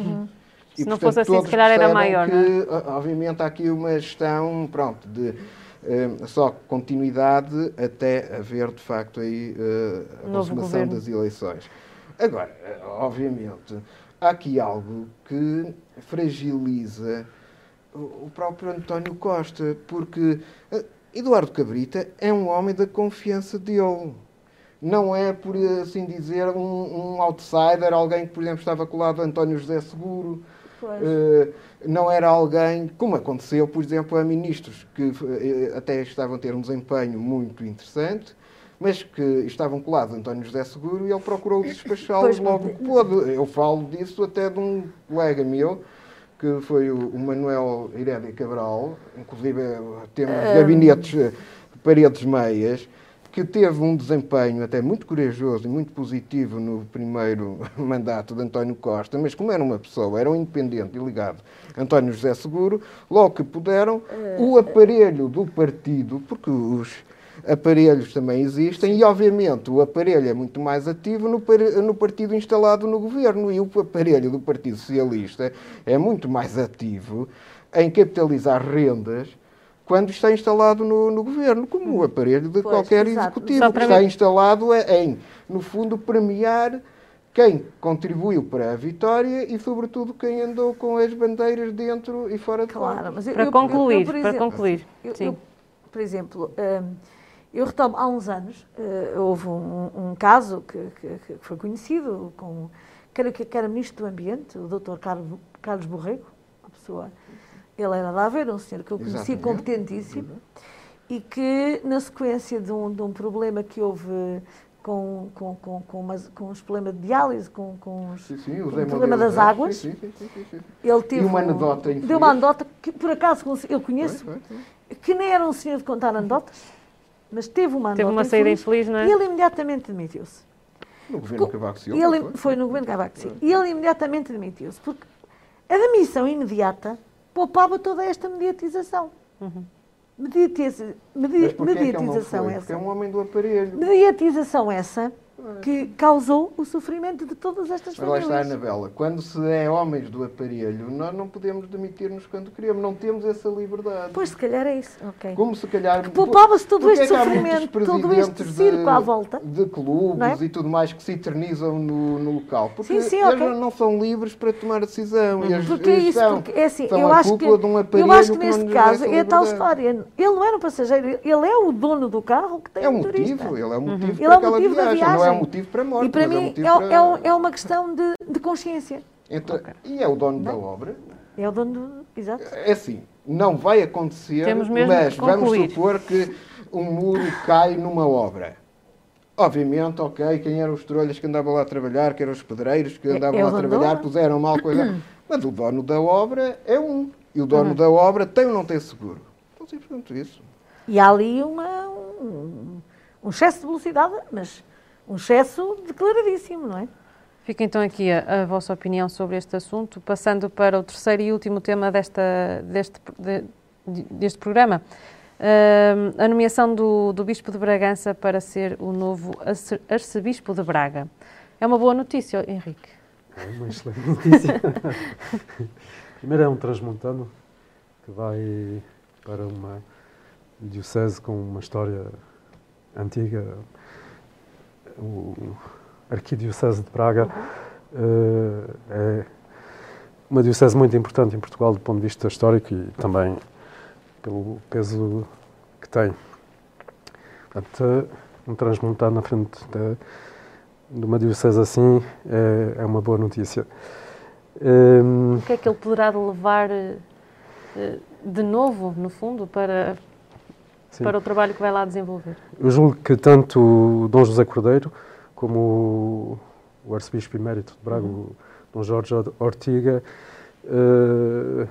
Se não fosse assim, se calhar era maior, que, não o- Obviamente há aqui uma gestão, pronto, de só continuidade até haver de facto aí eh, a Novo consumação governo. das eleições. Agora, eh, obviamente, há aqui algo que fragiliza o o próprio António Costa, porque eh, Eduardo Cabrita é um homem da confiança dele. Não é, por assim dizer, um, um outsider, alguém que, por exemplo, estava colado a António José Seguro. Eh, não era alguém, como aconteceu, por exemplo, a ministros que eh, até estavam a ter um desempenho muito interessante, mas que estavam colados António José Seguro e ele procurou despachá-los logo que pôde. Eu falo disso até de um colega meu, que foi o, Manuel Irédia Cabral, inclusive eh, temos gabinetes eh, de paredes meias, que teve um desempenho até muito corajoso e muito positivo no primeiro mandato de António Costa, mas como era uma pessoa, era um independente e ligado António José Seguro, logo que puderam, o aparelho do partido, porque os aparelhos também existem, e obviamente o aparelho é muito mais ativo no, no partido instalado no governo, e o aparelho do Partido Socialista é muito mais ativo em capitalizar rendas quando está instalado no, no governo, como o aparelho de Pois, qualquer exato. executivo, que está instalado é em, no fundo, premiar quem contribuiu para a vitória e, sobretudo, quem andou com as bandeiras dentro e fora de Claro, mas eu- Para eu- concluir, eu, para exemplo, concluir. Eu, Sim. eu, por exemplo, hum, eu retomo, há uns anos, eh, houve um, um caso que, que- que foi conhecido, com, que, era, que era Ministro do Ambiente, o Dr. Carlos, Carlos Borrego, uma pessoa, ele era de Aveiro, um senhor que eu conhecia Exatamente. competentíssimo, e que, na sequência de um, de um problema que houve com, com, com, com, umas- com os problemas de diálise, com, com os, Sim, sim, com o problema das antes, águas, sim, sim, sim, sim, sim. ele teve uma um- anedota infeliz. Deu uma anedota que, por acaso, eu conheço, Foi, foi, foi. que nem era um senhor de contar anedotas, mas teve uma anedota Teve uma saída infeliz, não é? E ele imediatamente demitiu-se. No governo Cavaco E Silva. ele, foi no governo Cavaco Silva. E ele imediatamente demitiu-se, porque a demissão imediata poupava toda esta mediatização. Mediatiza, medi- é não mediatização foi? Porque essa. é um homem do aparelho. Mediatização essa que causou o sofrimento de todas estas Mas lá famílias. está, Anabela. Quando se é homens do aparelho, nós não podemos demitir-nos quando queremos. Não temos essa liberdade. Pois, se calhar é isso. Ok. Como se calhar. Que poupava-se todo Porque este é sofrimento, todo este circo de- à volta. De clubes é? e tudo mais que se eternizam no, no local. Porque Sim, sim, eles ok. não são livres para tomar a decisão. E eles- Porque é eles isso, são- porque é assim, eu a acho, que, um eu acho que neste caso é a tal história. Ele não era um passageiro, ele é o dono do carro que tem É o um motivo, ele é um motivo Ele para é o aquela motivo da viagem. É viagem. Um motivo para a morte, E para é mim motivo é, para... é um- é uma questão de, de consciência. Então, E é o dono da obra. É o dono do. Exato. É assim, não vai acontecer, mas vamos supor que um muro cai numa obra. Obviamente, ok, quem eram os trolhas que andavam lá a trabalhar, que eram os pedreiros que É- andavam é lá a trabalhar, puseram mal coisa. Mas o dono da obra é um. E o Uhum. dono da obra tem ou não tem seguro? Então, simplesmente isso. E há ali uma, um, um excesso de velocidade, mas um excesso declaradíssimo, não é? Fica então aqui a, a vossa opinião sobre este assunto, passando para o terceiro e último tema desta, deste, de- deste programa. Ahm, a nomeação do, do Bispo de Bragança para ser o novo arce- Arcebispo de Braga. É uma boa notícia, Henrique. É uma excelente notícia. Primeiro é um transmontano que vai para uma diocese com uma história antiga, o Arquidiocese de Braga. eh, é uma diocese muito importante em Portugal do ponto de vista histórico e também pelo peso que tem. Portanto, um transmontano na frente da, de uma diocese assim é, é uma boa notícia. Hum, O que é que ele poderá levar eh, eh, de novo, no fundo, para, sim. para o trabalho que vai lá desenvolver? Eu julgo que tanto o Dom José Cordeiro como o, Arcebispo Emérito de Braga, o Dom Jorge Ortiga, eh,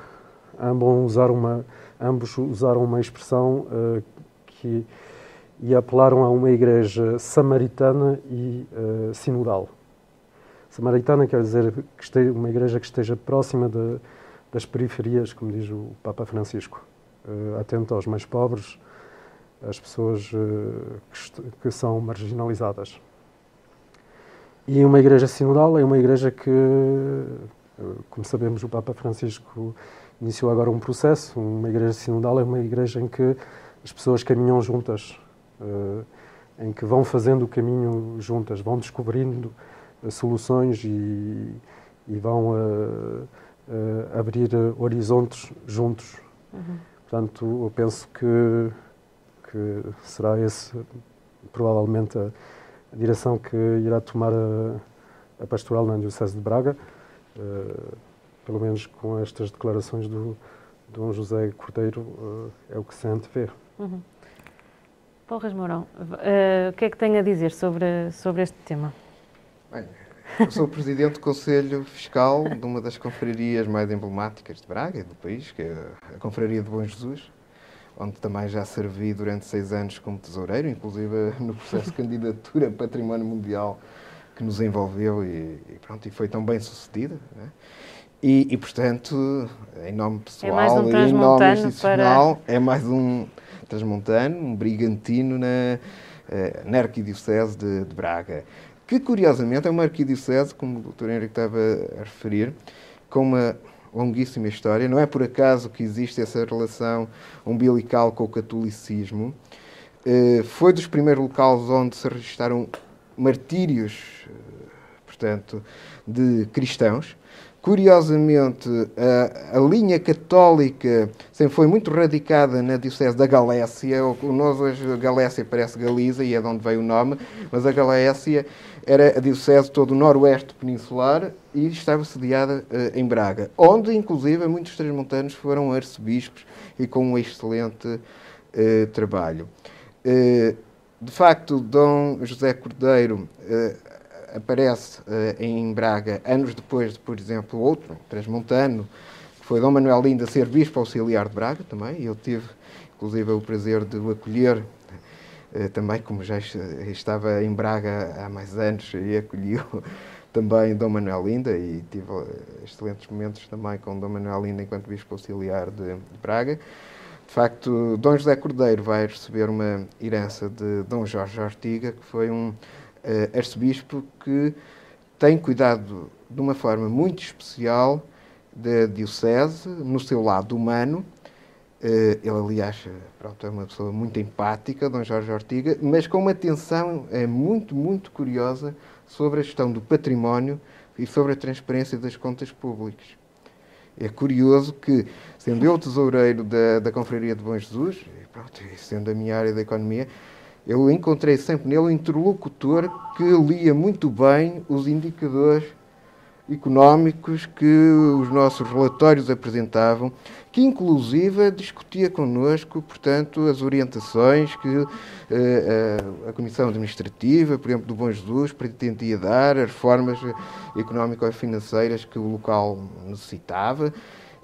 ambos, usaram uma, ambos usaram uma expressão eh, que e apelaram a uma igreja samaritana e eh, sinodal. Samaritana quer dizer que esteja, uma igreja que esteja próxima de- das periferias, como diz o Papa Francisco, eh, atento aos mais pobres, às pessoas eh, que, são marginalizadas. E uma igreja sinodal é uma igreja que, eh, como sabemos, o Papa Francisco iniciou agora um processo. Uma igreja sinodal é uma igreja em que as pessoas caminham juntas, eh, em que vão fazendo o caminho juntas, vão descobrindo soluções e, e vão abrir horizontes juntos. Portanto, eu penso que, que será esse provavelmente a, a direção que irá tomar a, a pastoral na Diocese de Braga, eh, pelo menos com estas declarações do Dom José Cordeiro, eh, é o que se antevê. Uhum. Paulo Reis Mourão, eh, o que é que tem a dizer sobre, sobre este tema? Bem, eu sou o presidente do Conselho Fiscal de uma das confrarias mais emblemáticas de Braga e do país, que é a Confraria de Bom Jesus, onde também já servi durante seis anos como tesoureiro, inclusive no processo de candidatura a Património Mundial que nos envolveu e, e pronto, e foi tão bem sucedida. né? E, e, portanto, em nome pessoal mais um e em nome institucional, é mais um transmontano, um brigantino na, eh, na Arquidiocese de, de Braga que curiosamente é uma arquidiocese, como o Dr. Henrique estava a referir, com uma longuíssima história. Não é por acaso que existe essa relação umbilical com o catolicismo. Eh, Foi dos primeiros locais onde se registaram martírios, eh, portanto, de cristãos. Curiosamente, a, a linha católica sempre foi muito radicada na Diocese da Galécia. Nós hoje, Galécia parece Galiza e é de onde veio o nome, mas a Galécia era a Diocese todo o noroeste peninsular e estava sediada eh, em Braga, onde, inclusive, muitos transmontanos foram arcebispos e com um excelente eh, trabalho. Eh, de facto, Dom José Cordeiro aparece em Braga anos depois de, por exemplo, outro transmontano, que foi Dom Manuel Linda, ser bispo auxiliar de Braga também, e eu tive, inclusive, o prazer de o acolher também, como já est- estava em Braga há mais anos, e acolheu também Dom Manuel Linda, e tive eh, excelentes momentos também com Dom Manuel Linda enquanto bispo auxiliar de, de Braga. De facto, Dom José Cordeiro vai receber uma herança de Dom Jorge Ortiga, que foi um uh, arcebispo que tem cuidado de uma forma muito especial da Diocese, no seu lado humano. Uh, ele, aliás, pronto, é uma pessoa muito empática, Dom Jorge Ortiga, mas com uma atenção é, muito, muito curiosa sobre a gestão do património e sobre a transparência das contas públicas. É curioso que, sendo eu tesoureiro da, da Confraria de Bom Jesus, pronto, sendo a minha área da economia, eu encontrei sempre nele um interlocutor que lia muito bem os indicadores económicos que os nossos relatórios apresentavam, que inclusive discutia connosco, portanto, as orientações que uh, uh, a Comissão Administrativa, por exemplo, do Bom Jesus, pretendia dar, as reformas económico-financeiras que o local necessitava.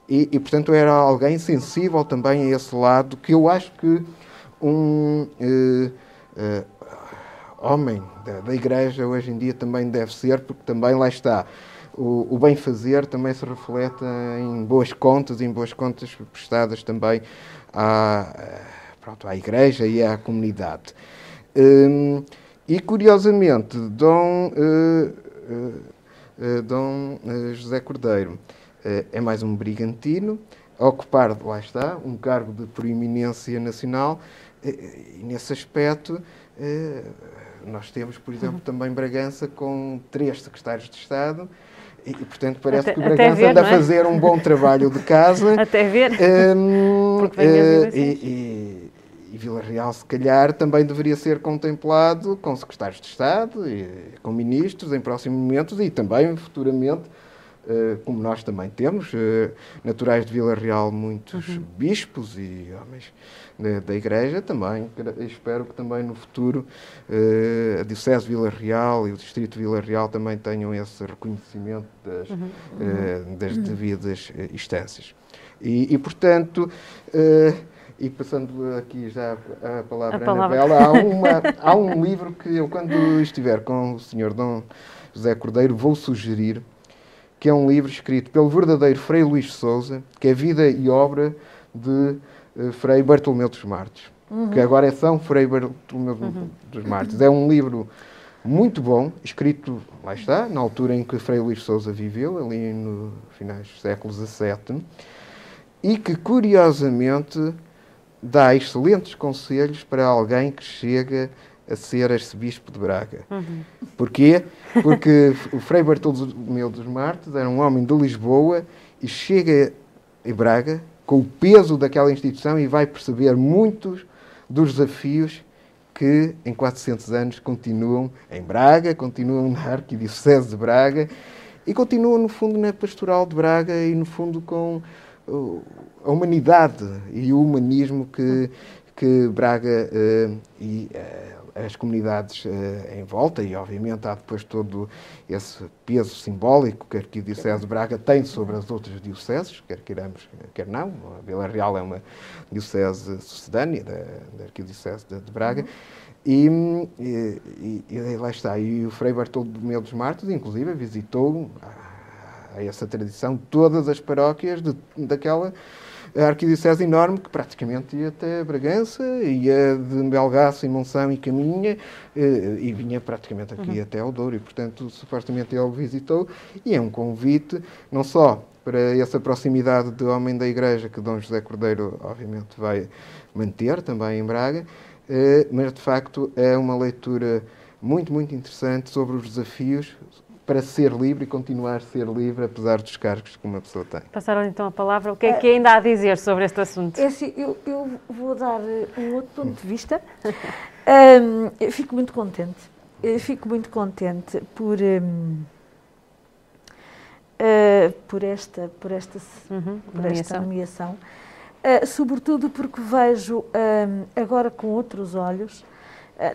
E, e, portanto, era alguém sensível também a esse lado, que eu acho que um uh, homem da, da Igreja hoje em dia também deve ser, porque também lá está o, o bem-fazer também se reflete em boas contas, em boas contas prestadas também à, pronto, à Igreja e à comunidade. Um, e, curiosamente, Dom, uh, uh, uh, Dom José Cordeiro é mais um brigantino, a ocupar, lá está, um cargo de proeminência nacional, e nesse aspecto nós temos, por exemplo, uhum. também Bragança com três secretários de Estado e, portanto, parece até, que o Bragança ver, anda é? a fazer um bom trabalho de casa. até ver. Um, uh, eh, e, e, e Vila Real, se calhar, também deveria ser contemplado com secretários de Estado, e, com ministros em próximos momentos e também futuramente Uh, como nós também temos, uh, naturais de Vila Real, muitos uhum. bispos e homens da, da, Igreja, também espero que também no futuro uh, a Diocese de Vila Real e o Distrito de Vila Real também tenham esse reconhecimento das, uhum. das uhum. devidas instâncias. E, e portanto, e passando aqui já a palavra a Anabela, há, uma, há um livro que eu, quando estiver com o Sr. Dom José Cordeiro, vou sugerir que é um livro escrito pelo verdadeiro Frei Luís Souza, que é Vida e Obra de uh, Frei Bartolomeu dos Martes, uhum. que agora é São Frei Bartolomeu uhum. dos Martes. É um livro muito bom, escrito, lá está, na altura em que Frei Luís Souza viveu, ali no finais do século XVII, e que, curiosamente, dá excelentes conselhos para alguém que chega a ser arcebispo de Braga. Uhum. Porquê? Porque o Frei Bartolomeu dos Martes era um homem de Lisboa e chega em Braga com o peso daquela instituição e vai perceber muitos dos desafios que em 400 anos continuam em Braga, continuam na Arquidiocese de Braga e continuam, no fundo, na Pastoral de Braga e, no fundo, com a humanidade e o humanismo que, que Braga uh, e uh, as comunidades uh, em volta e, obviamente, há depois todo esse peso simbólico que a Arquidiocese de Braga tem sobre as outras dioceses, quer queiramos, quer não. A Vila Real é uma diocese sucedânea da, da Arquidiocese de, de Braga. E, e, e, lá está. E o Frei Bartolomeu dos Martos, inclusive, visitou a, a essa tradição todas as paróquias de, daquela a arquidiocese enorme que praticamente ia até Bragança, ia de Belgaço e Monção e Caminha eh, e vinha praticamente aqui uhum. até ao Douro e, portanto, supostamente ele visitou e é um convite não só para essa proximidade de homem da Igreja que Dom José Cordeiro, obviamente, vai manter também em Braga, eh, mas de facto é uma leitura muito, muito interessante sobre os desafios para ser livre e continuar a ser livre, apesar dos cargos que uma pessoa tem. Passaram então a palavra. O que é que ainda há a dizer sobre este assunto? É assim, eu, eu vou dar eh, um outro ponto de vista. Um, eu fico muito contente. Eu fico muito contente por. Um, uh, eh, por esta, por esta, uhum, por nomeação. esta nomeação, uh, sobretudo porque vejo um, agora com outros olhos eh,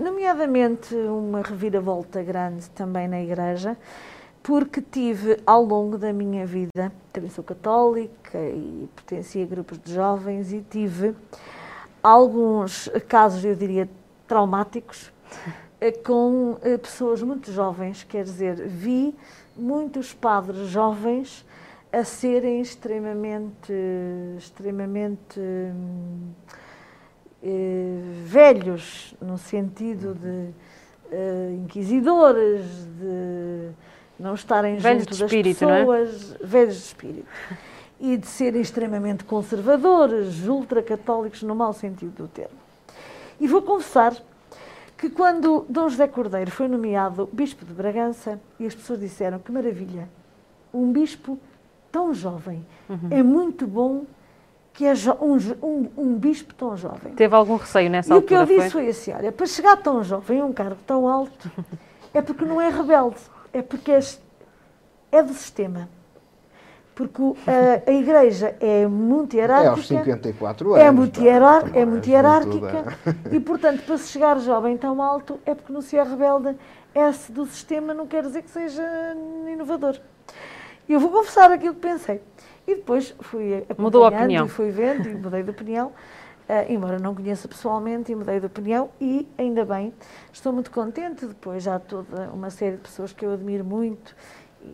nomeadamente uma reviravolta grande também na Igreja, porque tive ao longo da minha vida, também sou católica e pertenci a grupos de jovens, e tive alguns casos, eu diria, traumáticos eh, com eh, pessoas muito jovens, quer dizer, vi muitos padres jovens a serem extremamente, extremamente hum, eh, velhos, no sentido de uh, inquisidores, de não estarem velhos junto de espírito, das pessoas, é? velhos de espírito, e de serem extremamente conservadores, ultracatólicos no mau sentido do termo. E vou confessar que quando Dom José Cordeiro foi nomeado bispo de Bragança, e as pessoas disseram que maravilha, um bispo tão jovem, uhum. é muito bom que é um, um, um, bispo tão jovem. Teve algum receio nessa e altura? E o que eu disse foi? foi assim: olha, para chegar tão jovem a um cargo tão alto, é porque não é rebelde, é porque é, é do sistema. Porque a, a Igreja é muito hierárquica. É aos 54 anos. É muito, hierar, é muito hierárquica. E, portanto, para se chegar jovem tão alto, é porque não se é rebelde. Esse do sistema não quer dizer que seja inovador. Eu vou confessar aquilo que pensei. E depois fui Mudou a opinião. e fui vendo e mudei de opinião. Uh, embora não conheça pessoalmente e mudei de opinião e ainda bem, estou muito contente depois já toda uma série de pessoas que eu admiro muito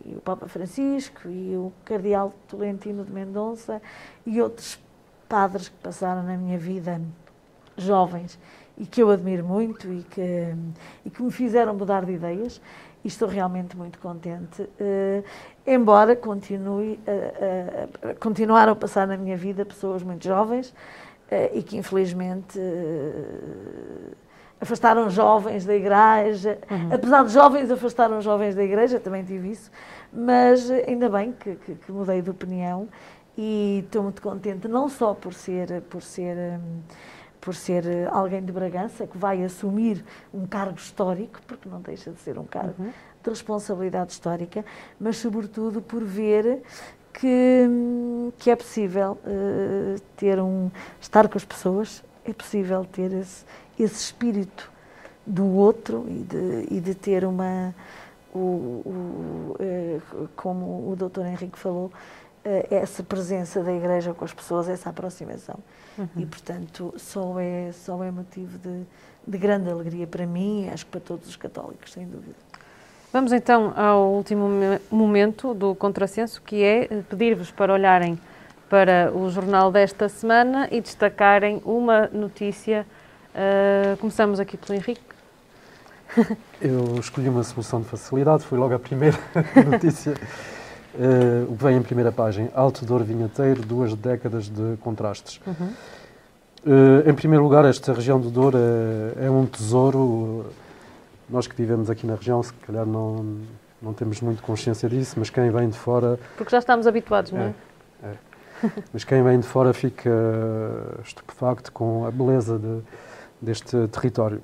e o Papa Francisco e o Cardeal Tolentino de Mendonça e outros padres que passaram na minha vida jovens e que eu admiro muito e que, e que me fizeram mudar de ideias e estou realmente muito contente, uh, embora continue a, a, a, continuar a passar na minha vida pessoas muito jovens uh, e que infelizmente uh, afastaram jovens da igreja, uhum. apesar de jovens afastaram jovens da igreja, também tive isso, mas ainda bem que, que, que mudei de opinião e estou muito contente não só por ser por ser um, por ser eh, alguém de Bragança que vai assumir um cargo histórico, porque não deixa de ser um cargo uhum. de responsabilidade histórica, mas sobretudo por ver que, que é possível uh, ter um estar com as pessoas, é possível ter esse, esse espírito do outro e de, e de ter uma o, o, uh, como o doutor Henrique falou, essa presença da Igreja com as pessoas, essa aproximação. Uhum. E, portanto, só é, só é motivo de, de grande alegria para mim e acho que para todos os católicos, sem dúvida. Vamos então ao último momento do contrassenso, que é pedir-vos para olharem para o jornal desta semana e destacarem uma notícia. Uh, começamos aqui pelo Henrique. Eu escolhi uma solução de facilidade, foi logo a primeira notícia. Uh, o que vem em primeira página, Alto Douro Vinheteiro, duas décadas de contrastes. Uhum. Uh, em primeiro lugar, esta região do Douro é, é, um tesouro. Nós que vivemos aqui na região, se calhar não, não temos muito consciência disso, mas quem vem de fora... Porque já estamos habituados, não é? é, é. mas quem vem de fora fica estupefacto com a beleza de, deste território.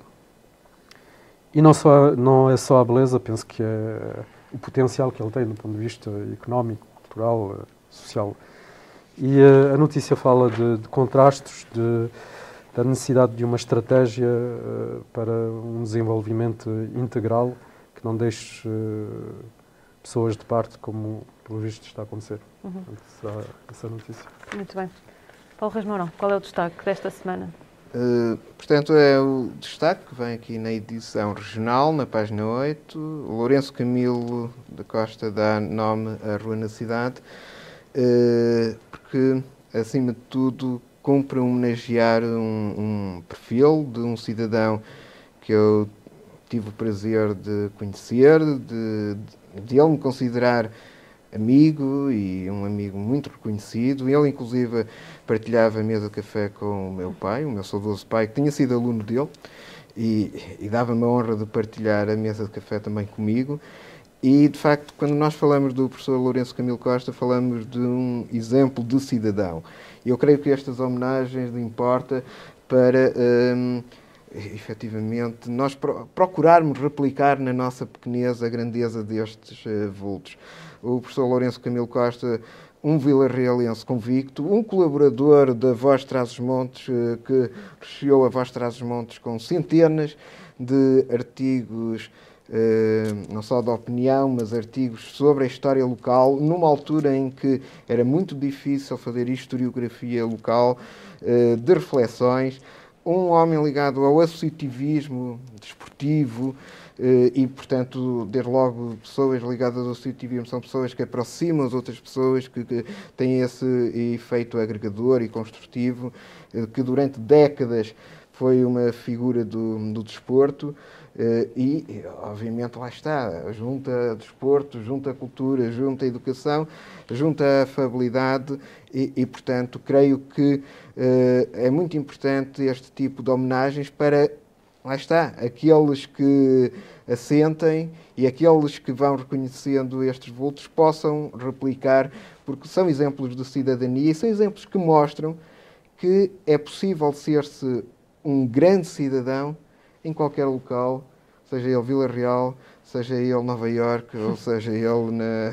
E não, só, não é só a beleza, penso que é o potencial que ele tem do ponto de vista económico, cultural, eh, social. E uh, a notícia fala de, de contrastes, de, da necessidade de uma estratégia uh, para um desenvolvimento integral que não deixe pessoas de parte, como pelo visto está a acontecer. Uhum. Essa, essa notícia. Muito bem. Paulo Reis Mourão, qual é o destaque desta semana? Uh, portanto, é o destaque que vem aqui na edição regional, na página 8. Lourenço Camilo da Costa dá nome à Rua na Cidade, uh, porque, acima de tudo, cumpre homenagear um, um, perfil de um cidadão que eu tive o prazer de conhecer, de, de, de ele me considerar amigo e um amigo muito reconhecido. Ele, inclusive, partilhava a mesa de café com o meu pai, o meu saudoso pai, que tinha sido aluno dele, e, e dava-me a honra de partilhar a mesa de café também comigo. E, de facto, quando nós falamos do professor Lourenço Camilo Costa, falamos de um exemplo de cidadão. Eu creio que estas homenagens importa para, hum, efetivamente, nós procurarmos replicar na nossa pequeneza a grandeza destes uh, vultos o professor Lourenço Camilo Costa, um vilarrealense convicto, um colaborador da Voz Trás-os-Montes, eh, que recheou a Voz Trás-os-Montes com centenas de artigos, eh, não só de opinião, mas artigos sobre a história local, numa altura em que era muito difícil fazer historiografia local, eh, de reflexões. Um homem ligado ao associativismo desportivo, e, portanto, desde logo, pessoas ligadas ao associativismo são pessoas que aproximam as outras pessoas, que, que têm esse efeito agregador e construtivo, eh, que durante décadas foi uma figura do, do desporto eh, e, obviamente, lá está, junta desporto, junta cultura, junta educação, junta afabilidade e, e portanto, creio que eh, é muito importante este tipo de homenagens para, lá está, aqueles que assentem e aqueles que vão reconhecendo estes vultos possam replicar, porque são exemplos de cidadania e são exemplos que mostram que é possível ser-se um grande cidadão em qualquer local, seja ele Vila Real, seja ele Nova Iorque ou seja ele na,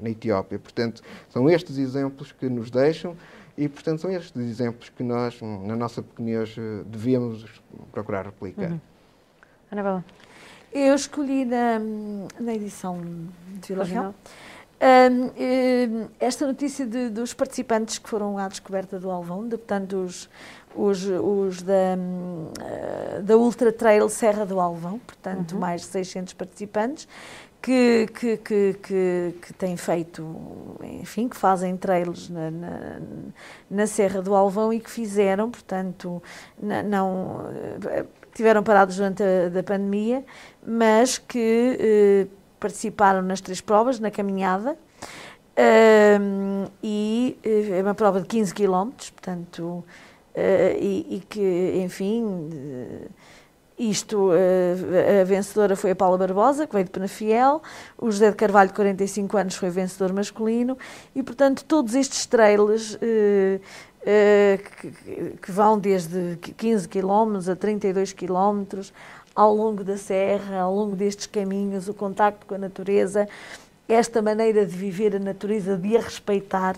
na Etiópia. Portanto, são estes exemplos que nos deixam e, portanto, são estes exemplos que nós, na nossa pequenez, devemos procurar replicar. Uhum. Anabela? Eu escolhi na, na edição de Vila Real um, um, esta notícia de, dos participantes que foram à descoberta do Alvão, de, portanto, os, os, os da, uh, da Ultra Trail Serra do Alvão, portanto, uhum. mais de 600 participantes, que, que, que, que, que têm feito, enfim, que fazem trails na, na, na, Serra do Alvão e que fizeram, portanto, não, tiveram parados durante a da pandemia, mas que uh, participaram nas três provas, na caminhada, uh, e uh, é uma prova de 15 km, portanto, uh, e, e, que, enfim, isto, a vencedora foi a Paula Barbosa, que veio de Penafiel, o José de Carvalho, de 45 anos, foi vencedor masculino, e, portanto, todos estes trailers que, que, vão desde 15 km a 32 km, ao longo da serra, ao longo destes caminhos, o contacto com a natureza, esta maneira de viver a natureza, de a respeitar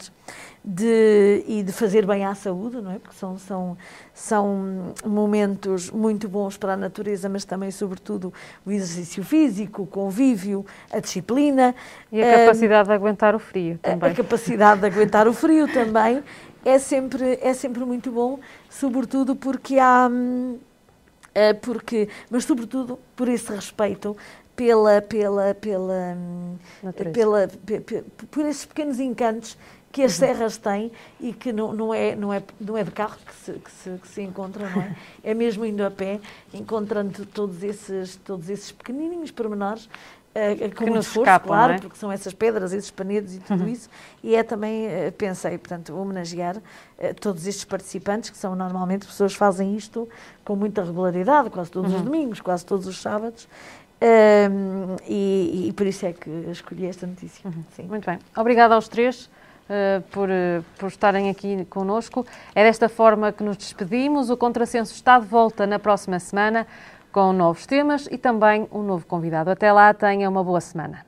de, e de fazer bem à saúde, não é? Porque são, são, são momentos muito bons para a natureza, mas também, sobretudo, o exercício físico, o convívio, a disciplina. E a capacidade um, de aguentar o frio também. A, a capacidade de aguentar o frio também é sempre, é sempre muito bom, sobretudo porque há. Hum, eh, porque, mas sobretudo por esse respeito pela, pela, pela, pela, por esses pequenos encantos que as uhum. serras têm e que não, não, é, não, é, não é de carro que se, que se, que se encontra, não é? É mesmo indo a pé, encontrando todos esses, todos esses pequenininhos pormenores uh, com muito esforço, escapam, claro, é? porque são essas pedras, esses panedos e tudo uhum. isso, e é também, uh, pensei, portanto, homenagear uh, todos estes participantes, que são normalmente pessoas que fazem isto com muita regularidade, quase todos uhum. os domingos, quase todos os sábados, um, e, e, por isso é que escolhi esta notícia. Uhum, Muito bem. Obrigada aos três. Uh, por, eh, por estarem aqui conosco. É desta forma que nos despedimos. O Contrasenso está de volta na próxima semana com novos temas e também um novo convidado. Até lá, tenha uma boa semana.